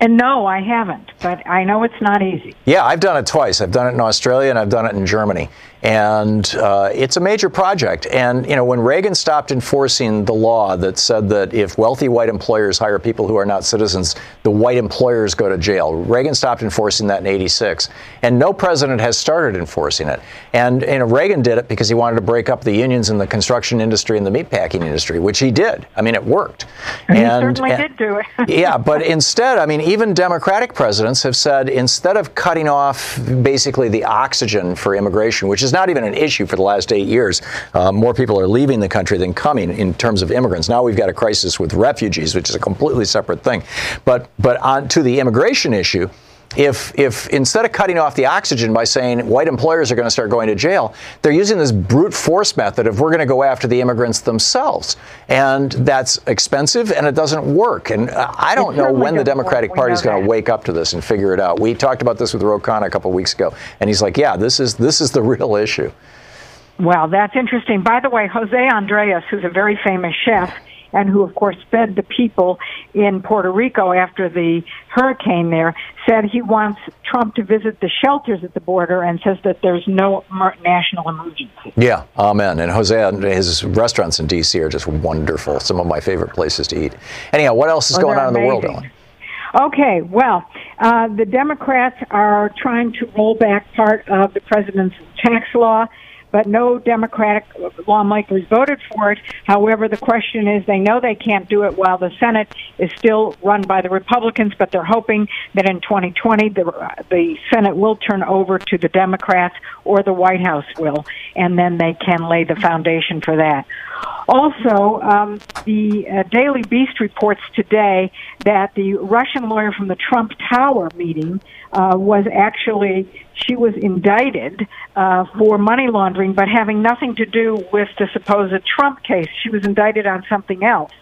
Speaker 9: And no, I haven't, but I know it's not easy.
Speaker 1: Yeah, I've done it twice. I've done it in Australia and I've done it in Germany. And uh, it's a major project. And, you know, when Reagan stopped enforcing the law that said that if wealthy white employers hire people who are not citizens, the white employers go to jail, Reagan stopped enforcing that in 86. And no president has started enforcing it. And, you know, Reagan did it because he wanted to break up the unions in the construction industry and the meatpacking industry, which he did. I mean, it worked.
Speaker 9: And, he certainly and, did do it.
Speaker 1: yeah, but instead, I mean, even Democratic presidents have said instead of cutting off basically the oxygen for immigration, which is not even an issue for the last eight years. Uh, more people are leaving the country than coming in terms of immigrants. Now we've got a crisis with refugees, which is a completely separate thing. But but on to the immigration issue. If, if instead of cutting off the oxygen by saying white employers are going to start going to jail, they're using this brute force method of we're going to go after the immigrants themselves. And that's expensive and it doesn't work. And I don't know when the Democratic Party is going to wake up to this and figure it out. We talked about this with Ro Khanna a couple of weeks ago, and he's like, yeah, this is, this is the real issue.
Speaker 9: Well, that's interesting. By the way, Jose Andres, who's a very famous chef, and who, of course, fed the people in Puerto Rico after the hurricane there, said he wants Trump to visit the shelters at the border and says that there's no national emergency.
Speaker 1: Yeah, amen. And Jose, and his restaurants in D.C. are just wonderful. Some of my favorite places to eat. Anyhow, what else is
Speaker 9: well,
Speaker 1: going on
Speaker 9: amazing.
Speaker 1: in the world, Ellen?
Speaker 9: Okay, well, uh, the Democrats are trying to roll back part of the president's tax law but no Democratic lawmakers voted for it. However, the question is they know they can't do it while the Senate is still run by the Republicans, but they're hoping that in 2020 the, the Senate will turn over to the Democrats or the White House will, and then they can lay the foundation for that. Also, um, the uh, Daily Beast reports today that the Russian lawyer from the Trump Tower meeting uh, was actually she was indicted uh, for money laundering, but having nothing to do with the supposed Trump case. She was indicted on something else.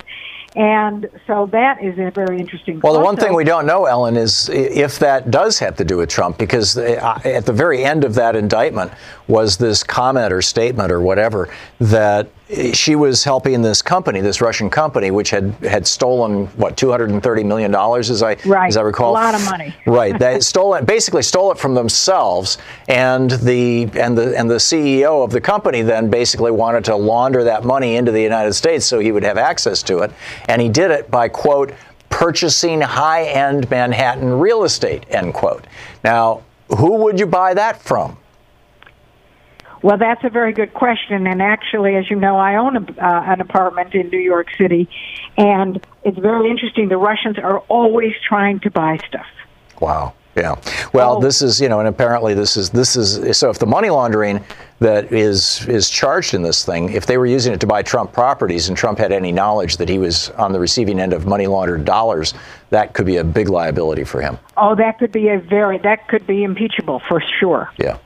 Speaker 9: And so that is a very interesting.
Speaker 1: Well, the one thing we don't know, Ellen, is if that does have to do with Trump, because uh, at the very end of that indictment was this comment or statement or whatever that she was helping this company, this Russian company, which had had stolen what 230 million dollars, as I
Speaker 9: right.
Speaker 1: as I recall.
Speaker 9: A lot of money.
Speaker 1: right. They stole it, basically stole it from themselves, and the and the and the CEO of the company then basically wanted to launder that money into the United States so he would have access to it, and he did it by quote purchasing high-end Manhattan real estate end quote. Now, who would you buy that from?
Speaker 9: Well, that's a very good question. And actually, as you know, I own a, uh, an apartment in New York City, and it's very interesting. The Russians are always trying to buy stuff.
Speaker 1: Wow. Yeah. Well, oh. this is, you know, and apparently this is this is so if the money laundering that is is charged in this thing, if they were using it to buy Trump properties and Trump had any knowledge that he was on the receiving end of money laundered dollars, that could be a big liability for him.
Speaker 9: Oh, that could be a very that could be impeachable for sure.
Speaker 1: Yeah.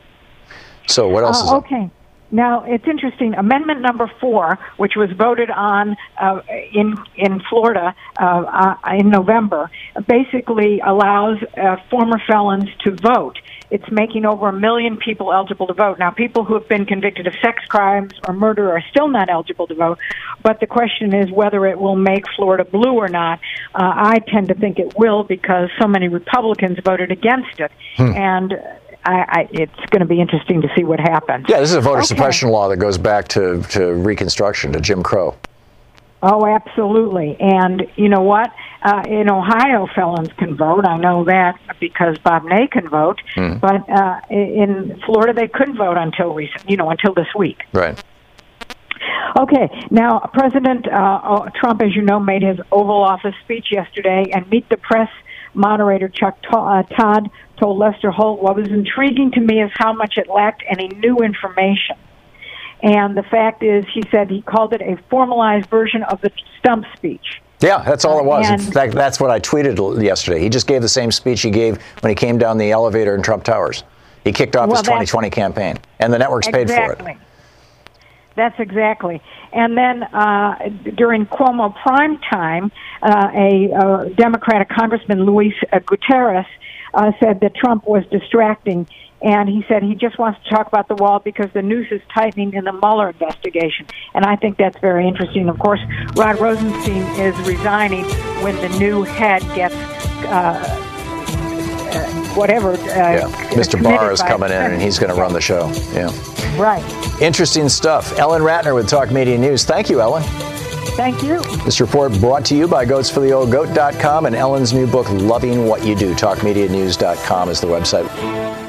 Speaker 1: So what else
Speaker 9: uh, okay? Now it's interesting. Amendment number four, which was voted on uh, in in Florida uh, uh, in November, basically allows uh, former felons to vote. It's making over a million people eligible to vote. Now, people who have been convicted of sex crimes or murder are still not eligible to vote. But the question is whether it will make Florida blue or not. Uh, I tend to think it will because so many Republicans voted against it, hmm. and I, I, it's going to be interesting to see what happens.
Speaker 1: Yeah, this is a voter okay. suppression law that goes back to, to Reconstruction, to Jim Crow.
Speaker 9: Oh, absolutely. And you know what? Uh, in Ohio, felons can vote. I know that because Bob Ney can vote. Mm. But uh, in Florida, they couldn't vote until recent, you know, until this week.
Speaker 1: Right.
Speaker 9: Okay, now President uh, Trump, as you know, made his Oval Office speech yesterday, and Meet the Press moderator Chuck uh, Todd told Lester Holt, what was intriguing to me is how much it lacked any new information. And the fact is, he said he called it a formalized version of the stump speech.
Speaker 1: Yeah, that's all it was. And, In fact, that's what I tweeted yesterday. He just gave the same speech he gave when he came down the elevator in Trump Towers. He kicked off well, his 2020 campaign, and the networks
Speaker 9: exactly.
Speaker 1: paid for it.
Speaker 9: That's exactly. And then uh, during Cuomo prime time, uh, a, a Democratic Congressman Luis Gutierrez uh, said that Trump was distracting. And he said he just wants to talk about the wall because the noose is tightening in the Mueller investigation. And I think that's very interesting. Of course, Rod Rosenstein is resigning when the new head gets. Uh, uh, whatever. Uh,
Speaker 1: yeah. Mr. Barr is coming in and he's going to run the show. Yeah.
Speaker 9: Right.
Speaker 1: Interesting stuff. Ellen Ratner with Talk Media News. Thank you, Ellen.
Speaker 9: Thank you.
Speaker 1: This report brought to you by goatsfortheoldgoat.com and Ellen's new book, Loving What You Do. TalkMediaNews.com is the website.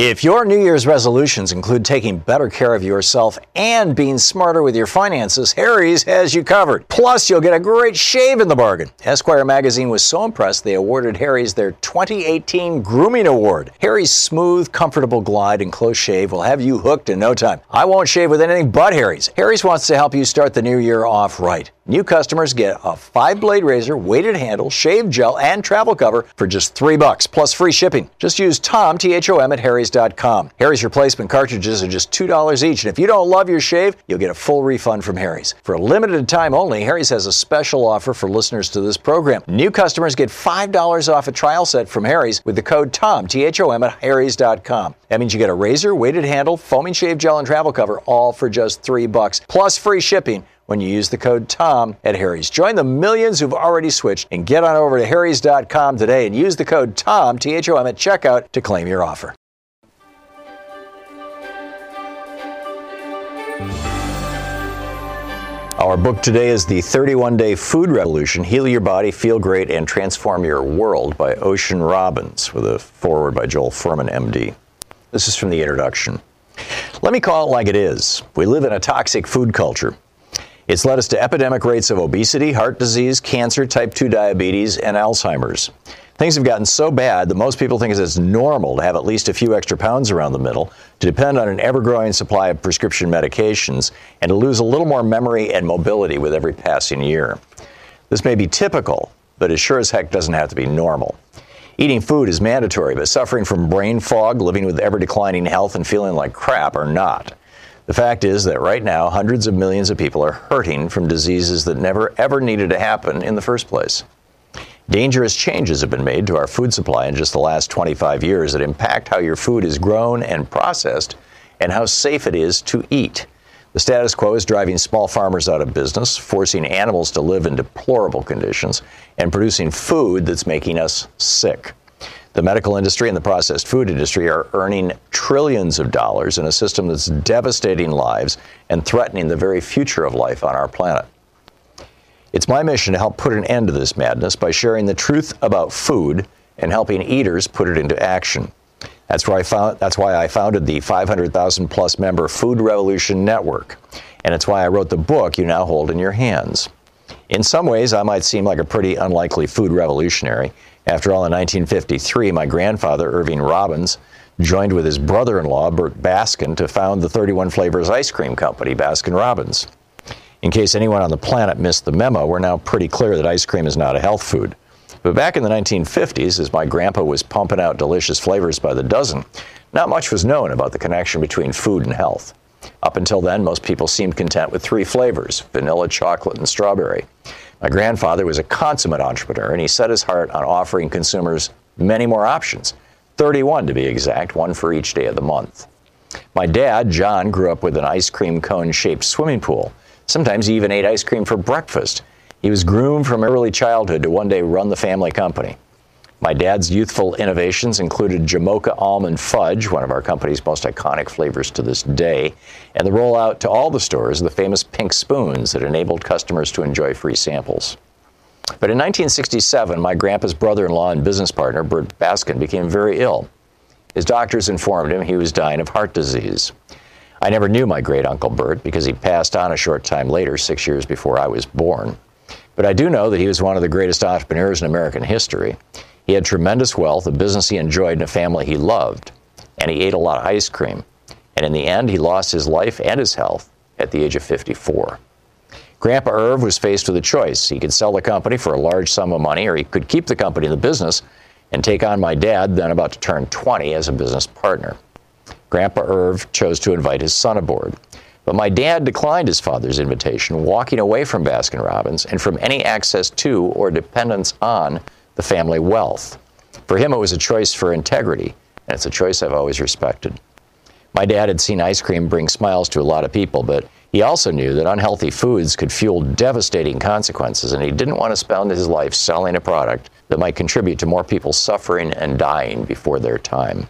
Speaker 1: If your New Year's resolutions include taking better care of yourself and being smarter with your finances, Harry's has you covered. Plus, you'll get a great shave in the bargain. Esquire magazine was so impressed they awarded Harry's their 2018 Grooming Award. Harry's smooth, comfortable glide and close shave will have you hooked in no time. I won't shave with anything but Harry's. Harry's wants to help you start the new year off right. New customers get a five blade razor, weighted handle, shave gel, and travel cover for just three bucks, plus free shipping. Just use Thom, T H O M, at Harry's.com. Harry's replacement cartridges are just $2 each, and if you don't love your shave, you'll get a full refund from Harry's. For a limited time only, Harry's has a special offer for listeners to this program. New customers get $5 off a trial set from Harry's with the code THOM, T H O M, at Harry's.com. That means you get a razor, weighted handle, foaming shave gel, and travel cover, all for just three bucks, plus free shipping when you use the code THOM at Harry's. Join the millions who've already switched and get on over to Harry's.com today and use the code THOM, T H O M, at checkout to claim your offer. Our book today is The 31 Day Food Revolution Heal Your Body, Feel Great, and Transform Your World by Ocean Robbins, with a foreword by Joel Fuhrman, MD. This is from the introduction. Let me call it like it is. We live in a toxic food culture. It's led us to epidemic rates of obesity, heart disease, cancer, type 2 diabetes, and Alzheimer's. Things have gotten so bad that most people think it's normal to have at least a few extra pounds around the middle, to depend on an ever growing supply of prescription medications, and to lose a little more memory and mobility with every passing year. This may be typical, but it sure as heck doesn't have to be normal. Eating food is mandatory, but suffering from brain fog, living with ever declining health, and feeling like crap are not. The fact is that right now, hundreds of millions of people are hurting from diseases that never ever needed to happen in the first place. Dangerous changes have been made to our food supply in just the last 25 years that impact how your food is grown and processed and how safe it is to eat. The status quo is driving small farmers out of business, forcing animals to live in deplorable conditions, and producing food that's making us sick. The medical industry and the processed food industry are earning trillions of dollars in a system that's devastating lives and threatening the very future of life on our planet. It's my mission to help put an end to this madness by sharing the truth about food and helping eaters put it into action. That's why I, found, that's why I founded the 500,000 plus member Food Revolution Network. And it's why I wrote the book you now hold in your hands. In some ways, I might seem like a pretty unlikely food revolutionary, after all, in 1953, my grandfather, Irving Robbins, joined with his brother in law, Bert Baskin, to found the 31 Flavors Ice Cream Company, Baskin Robbins. In case anyone on the planet missed the memo, we're now pretty clear that ice cream is not a health food. But back in the 1950s, as my grandpa was pumping out delicious flavors by the dozen, not much was known about the connection between food and health. Up until then, most people seemed content with three flavors vanilla, chocolate, and strawberry. My grandfather was a consummate entrepreneur, and he set his heart on offering consumers many more options 31 to be exact, one for each day of the month. My dad, John, grew up with an ice cream cone shaped swimming pool. Sometimes he even ate ice cream for breakfast. He was groomed from early childhood to one day run the family company. My dad's youthful innovations included Jamocha Almond Fudge, one of our company's most iconic flavors to this day, and the rollout to all the stores of the famous pink spoons that enabled customers to enjoy free samples. But in 1967, my grandpa's brother in law and business partner, Bert Baskin, became very ill. His doctors informed him he was dying of heart disease. I never knew my great uncle Bert because he passed on a short time later, six years before I was born. But I do know that he was one of the greatest entrepreneurs in American history. He had tremendous wealth, a business he enjoyed, and a family he loved. And he ate a lot of ice cream. And in the end, he lost his life and his health at the age of 54. Grandpa Irv was faced with a choice. He could sell the company for a large sum of money, or he could keep the company in the business and take on my dad, then about to turn 20, as a business partner. Grandpa Irv chose to invite his son aboard. But my dad declined his father's invitation, walking away from Baskin Robbins and from any access to or dependence on the family wealth. For him, it was a choice for integrity, and it's a choice I've always respected. My dad had seen ice cream bring smiles to a lot of people, but he also knew that unhealthy foods could fuel devastating consequences, and he didn't want to spend his life selling a product that might contribute to more people suffering and dying before their time.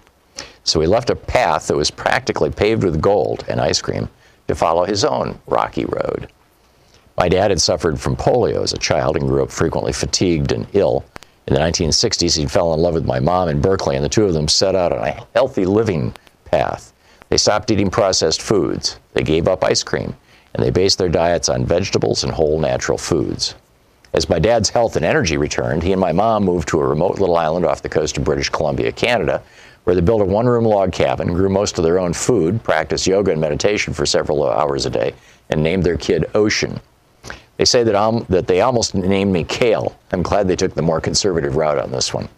Speaker 1: So he left a path that was practically paved with gold and ice cream to follow his own rocky road. My dad had suffered from polio as a child and grew up frequently fatigued and ill. In the 1960s, he fell in love with my mom in Berkeley, and the two of them set out on a healthy living path. They stopped eating processed foods, they gave up ice cream, and they based their diets on vegetables and whole natural foods. As my dad's health and energy returned, he and my mom moved to a remote little island off the coast of British Columbia, Canada, where they built a one room log cabin, grew most of their own food, practiced yoga and meditation for several hours a day, and named their kid Ocean. They say that, um, that they almost named me Kale. I'm glad they took the more conservative route on this one.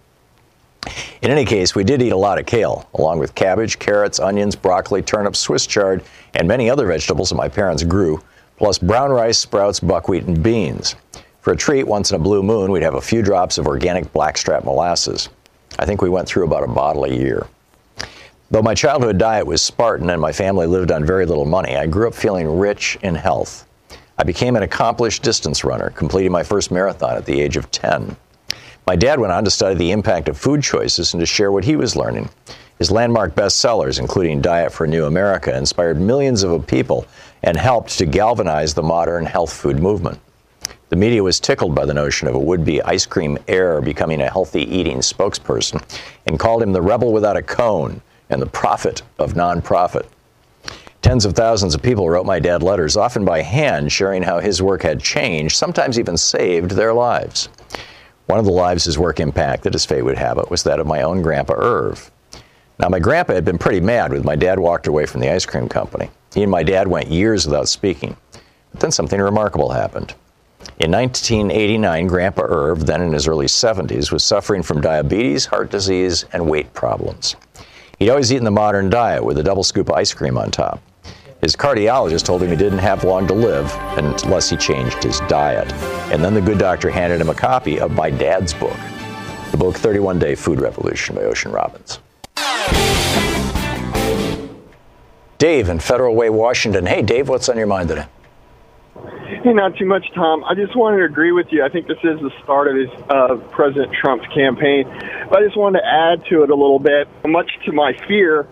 Speaker 1: In any case, we did eat a lot of kale, along with cabbage, carrots, onions, broccoli, turnips, Swiss chard, and many other vegetables that my parents grew, plus brown rice, sprouts, buckwheat, and beans. For a treat, once in a blue moon, we'd have a few drops of organic blackstrap molasses. I think we went through about a bottle a year. Though my childhood diet was Spartan and my family lived on very little money, I grew up feeling rich in health. I became an accomplished distance runner, completing my first marathon at the age of 10. My dad went on to study the impact of food choices and to share what he was learning. His landmark bestsellers, including Diet for a New America, inspired millions of people and helped to galvanize the modern health food movement. The media was tickled by the notion of a would be ice cream heir becoming a healthy eating spokesperson and called him the rebel without a cone and the prophet of nonprofit. Tens of thousands of people wrote my dad letters, often by hand, sharing how his work had changed, sometimes even saved their lives. One of the lives his work impacted, as fate would have it, was that of my own grandpa Irv. Now, my grandpa had been pretty mad when my dad walked away from the ice cream company. He and my dad went years without speaking. But then something remarkable happened. In 1989, Grandpa Irv, then in his early 70s, was suffering from diabetes, heart disease, and weight problems. He'd always eaten the modern diet with a double scoop of ice cream on top. His cardiologist told him he didn't have long to live unless he changed his diet. And then the good doctor handed him a copy of my dad's book, the book 31 Day Food Revolution by Ocean Robbins. Dave in Federal Way, Washington. Hey, Dave, what's on your mind today?
Speaker 10: Hey, not too much, Thom. I just wanted to agree with you. I think this is the start of his, uh, President Trump's campaign. But I just wanted to add to it a little bit. Much to my fear,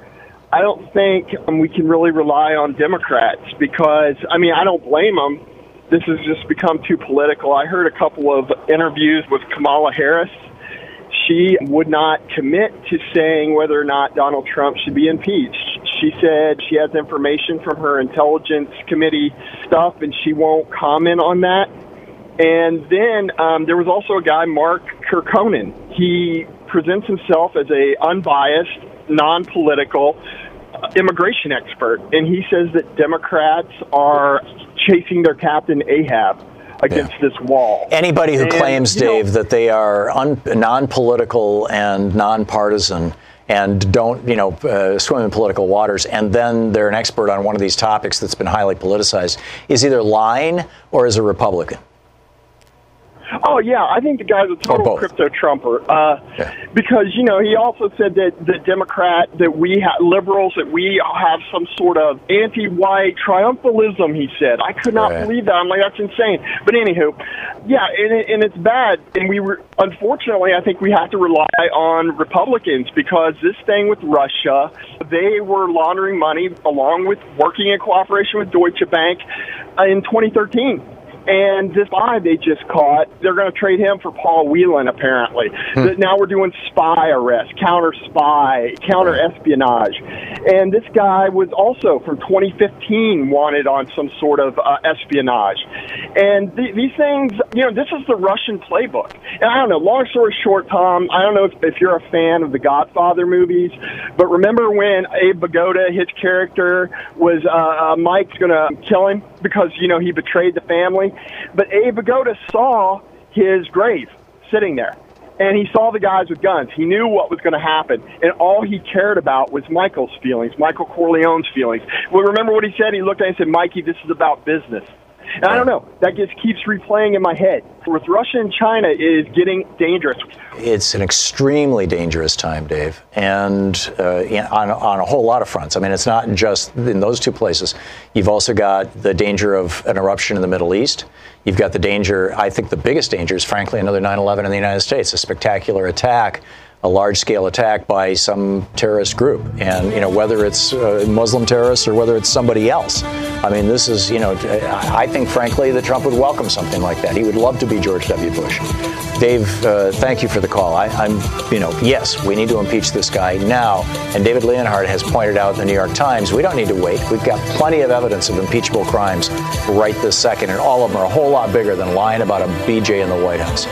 Speaker 10: I don't think um, we can really rely on Democrats because, I mean, I don't blame them. This has just become too political. I heard a couple of interviews with Kamala Harris. She would not commit to saying whether or not Donald Trump should be impeached. She said she has information from her intelligence committee stuff and she won't comment on that. And then um, there was also a guy, Mark Krikorian. He presents himself as a unbiased, non-political uh, immigration expert, and he says that Democrats are chasing their captain Ahab against yeah. this wall.
Speaker 1: Anybody who and, claims, Dave, know, that they are un- non-political and non-partisan and don't, you know, uh, swim in political waters, and then they're an expert on one of these topics that's been highly politicized, is either lying or is a Republican.
Speaker 10: Oh yeah, I think the guy's a total crypto trumper. Uh, yeah. Because you know he also said that the Democrat that we have liberals that we have some sort of anti-white triumphalism. He said I could not right. believe that. I'm like that's insane. But anywho, yeah, and, and it's bad. And we were unfortunately I think we have to rely on Republicans because this thing with Russia, they were laundering money along with working in cooperation with Deutsche Bank uh, in 2013 and this guy they just caught, they're going to trade him for Paul Whelan, apparently. Hmm. Now we're doing spy arrest, counter spy, counter espionage. And this guy was also from 2015 wanted on some sort of uh, espionage. And th- these things, you know, this is the Russian playbook. And I don't know, long story short, Thom, I don't know if, if you're a fan of the Godfather movies, but remember when Abe Vigoda, his character, was uh, uh, Mike's going to kill him because, you know, he betrayed the family? But Abe Vigoda saw his grave sitting there. And he saw the guys with guns. He knew what was going to happen. And all he cared about was Michael's feelings, Michael Corleone's feelings. Well, remember what he said? He looked at him and said, Mikey, this is about business. And I don't know. That just keeps replaying in my head. With Russia and China, it is getting dangerous.
Speaker 1: It's an extremely dangerous time, Dave, and uh, on, on a whole lot of fronts. I mean, it's not just in those two places. You've also got the danger of an eruption in the Middle East. You've got the danger, I think the biggest danger is, frankly, another 9 11 in the United States, a spectacular attack a large-scale attack by some terrorist group, and you know whether it's uh, Muslim terrorists or whether it's somebody else. I mean, this is you know I think frankly that Trump would welcome something like that. He would love to be George W. Bush. Dave, uh, thank you for the call. I, am you know yes, we need to impeach this guy now, and David Leonhardt has pointed out in the New York Times we don't need to wait. We've got plenty of evidence of impeachable crimes right this second, and all of them are a whole lot bigger than lying about a BJ in the White House.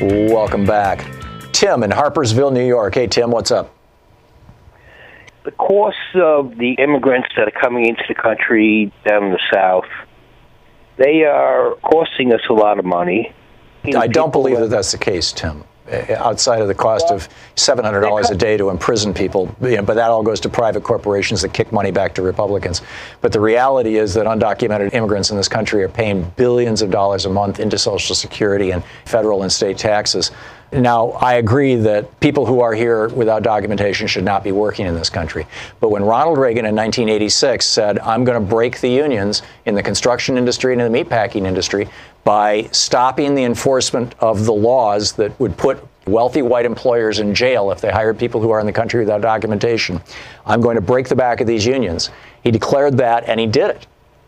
Speaker 1: Welcome back. Tim in Harpersville, New York. Hey, Tim, what's up?
Speaker 11: The costs of the immigrants that are coming into the country down in the South, they are costing us a lot of money.
Speaker 1: I don't believe that that's the case, Tim. Uh, outside of the cost of $700 a day to imprison people. But that all goes to private corporations that kick money back to Republicans. But the reality is that undocumented immigrants in this country are paying billions of dollars a month into Social Security and federal and state taxes. Now, I agree that people who are here without documentation should not be working in this country. But when Ronald Reagan in 1986 said, I'm going to break the unions in the construction industry and in the meatpacking industry, by stopping the enforcement of the laws that would put wealthy white employers in jail if they hired people who are in the country without documentation. I'm going to break the back of these unions. He declared that and he did it.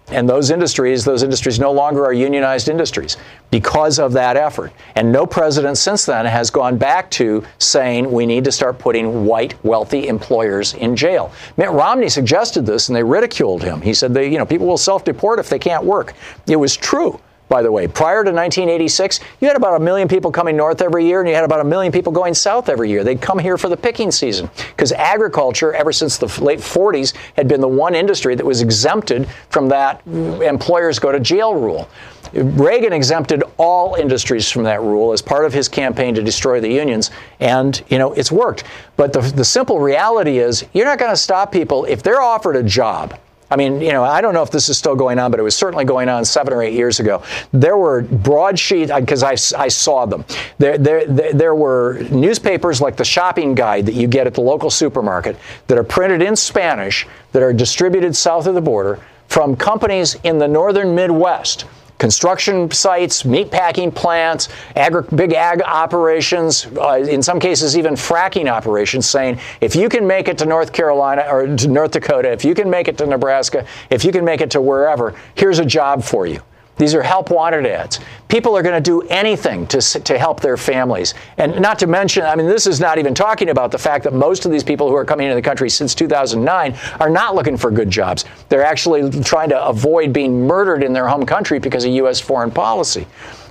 Speaker 1: And those industries, those industries no longer are unionized industries because of that effort. And no president since then has gone back to saying we need to start putting white, wealthy employers in jail. Mitt Romney suggested this and they ridiculed him. He said they, you know, people will self-deport if they can't work. It was true by the way. Prior to 1986, you had about a million people coming north every year, and you had about a million people going south every year. They'd come here for the picking season because agriculture, ever since the late 40s, had been the one industry that was exempted from that employers go to jail rule. Reagan exempted all industries from that rule as part of his campaign to destroy the unions, and you know it's worked. But the, the simple reality is, you're not going to stop people if they're offered a job I mean, you know, I don't know if this is still going on, but it was certainly going on seven or eight years ago. There were broadsheet uh, because I, I saw them. There, there, there were newspapers like the shopping guide that you get at the local supermarket that are printed in Spanish that are distributed south of the border from companies in the northern Midwest construction sites, meatpacking plants, agri- big ag operations, uh, in some cases even fracking operations, saying if you can make it to North Carolina or to North Dakota, if you can make it to Nebraska, if you can make it to wherever, here's a job for you. These are help wanted ads. People are going to do anything to, to help their families. And not to mention, I mean, this is not even talking about the fact that most of these people who are coming into the country since 2009 are not looking for good jobs. They're actually trying to avoid being murdered in their home country because of U.S. foreign policy.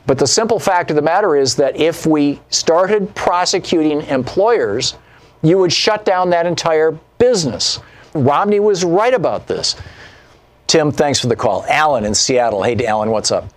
Speaker 1: But the simple fact of the matter is that if we started prosecuting employers, you would shut down that entire business. Romney was right about this. Tim, thanks for the call. Alan in Seattle. Hey, Alan, what's up?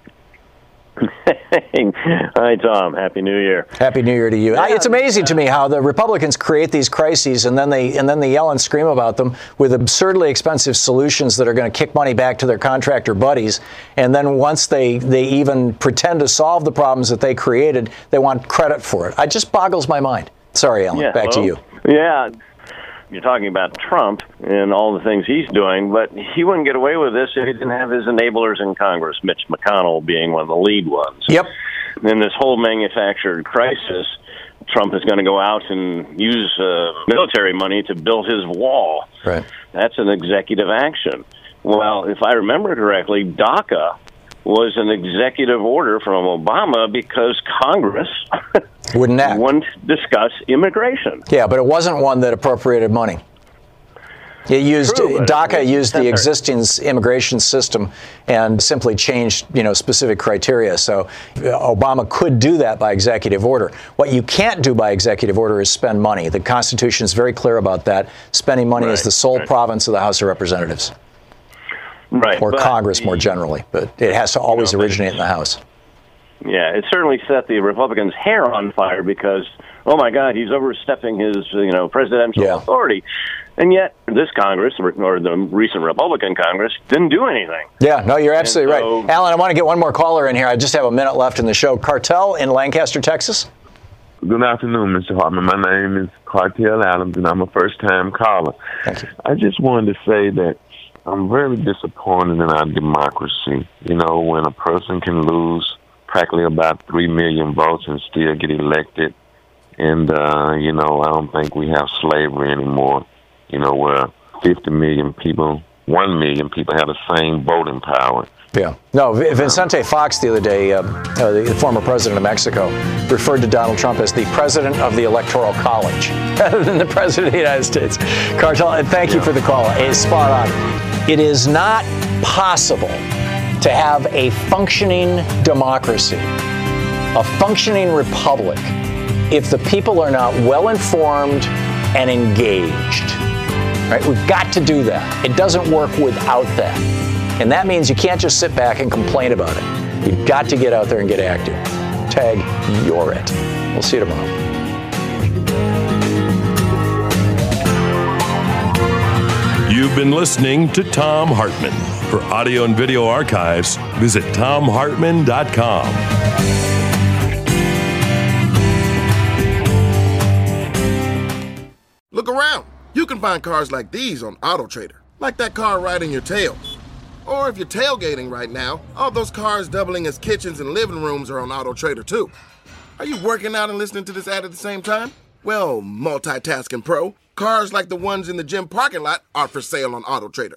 Speaker 12: Hi, Thom. Happy New Year.
Speaker 1: Happy New Year to you. Yeah, it's amazing to me how the Republicans create these crises and then they and then they yell and scream about them with absurdly expensive solutions that are going to kick money back to their contractor buddies. And then once they they even pretend to solve the problems that they created, they want credit for it. It just boggles my mind. Sorry, Alan.
Speaker 12: Yeah,
Speaker 1: back
Speaker 12: well,
Speaker 1: to you.
Speaker 12: Yeah you're talking about Trump and all the things he's doing, but he wouldn't get away with this if he didn't have his enablers in Congress, Mitch McConnell being one of the lead ones.
Speaker 1: Yep.
Speaker 12: In this whole manufactured crisis, Trump is going to go out and use uh, military money to build his wall.
Speaker 1: Right.
Speaker 12: That's an executive action. Well, if I remember correctly, DACA was an executive order from Obama because Congress
Speaker 1: wouldn't that?
Speaker 12: wouldn't discuss immigration.
Speaker 1: Yeah, but it wasn't one that appropriated money. It used
Speaker 12: True,
Speaker 1: DACA used the existing immigration system and simply changed, you know, specific criteria. So uh, Obama could do that by executive order. What you can't do by executive order is spend money. The Constitution is very clear about that. Spending money
Speaker 12: right,
Speaker 1: is the sole
Speaker 12: right.
Speaker 1: province of the House of Representatives.
Speaker 12: Right.
Speaker 1: Or Congress more generally, but it has to always you know, originate in the House.
Speaker 12: Yeah, it certainly set the Republicans' hair on fire because, oh my God, he's overstepping his, you know, presidential
Speaker 1: yeah.
Speaker 12: authority. And yet, this Congress, or the recent Republican Congress, didn't do anything.
Speaker 1: Yeah, no, you're absolutely
Speaker 12: so,
Speaker 1: right. Alan, I want to get one more caller in here. I just have a minute left in the show. Cartel in Lancaster, Texas.
Speaker 13: Good afternoon, Mr. Hartmann. My name is Cartel Adams, and I'm a first time caller.
Speaker 1: Thank you.
Speaker 13: I just wanted to say that I'm very disappointed in our democracy. You know, when a person can lose practically about 3 million votes and still get elected. And, uh, you know, I don't think we have slavery anymore, you know, where 50 million people, 1 million people have the same voting power.
Speaker 1: Yeah. No, Vicente Fox the other day, uh, uh, the former president of Mexico, referred to Donald Trump as the president of the Electoral College rather than the president of the United States. Cartel, thank yeah. you for the call. It's spot on. It is not possible to have a functioning democracy, a functioning republic, if the people are not well informed and engaged. Right? We've got to do that. It doesn't work without that. And that means you can't just sit back and complain about it. You've got to get out there and get active. Tag, you're it. We'll see you tomorrow.
Speaker 2: You've been listening to Thom Hartmann. For audio and video archives, visit thomhartmann.com.
Speaker 14: Look around. You can find cars like these on AutoTrader, like that car right in your tail. Or if you're tailgating right now, all those cars doubling as kitchens and living rooms are on AutoTrader too. Are you working out and listening to this ad at the same time? Well, multitasking pro, cars like the ones in the gym parking lot are for sale on AutoTrader.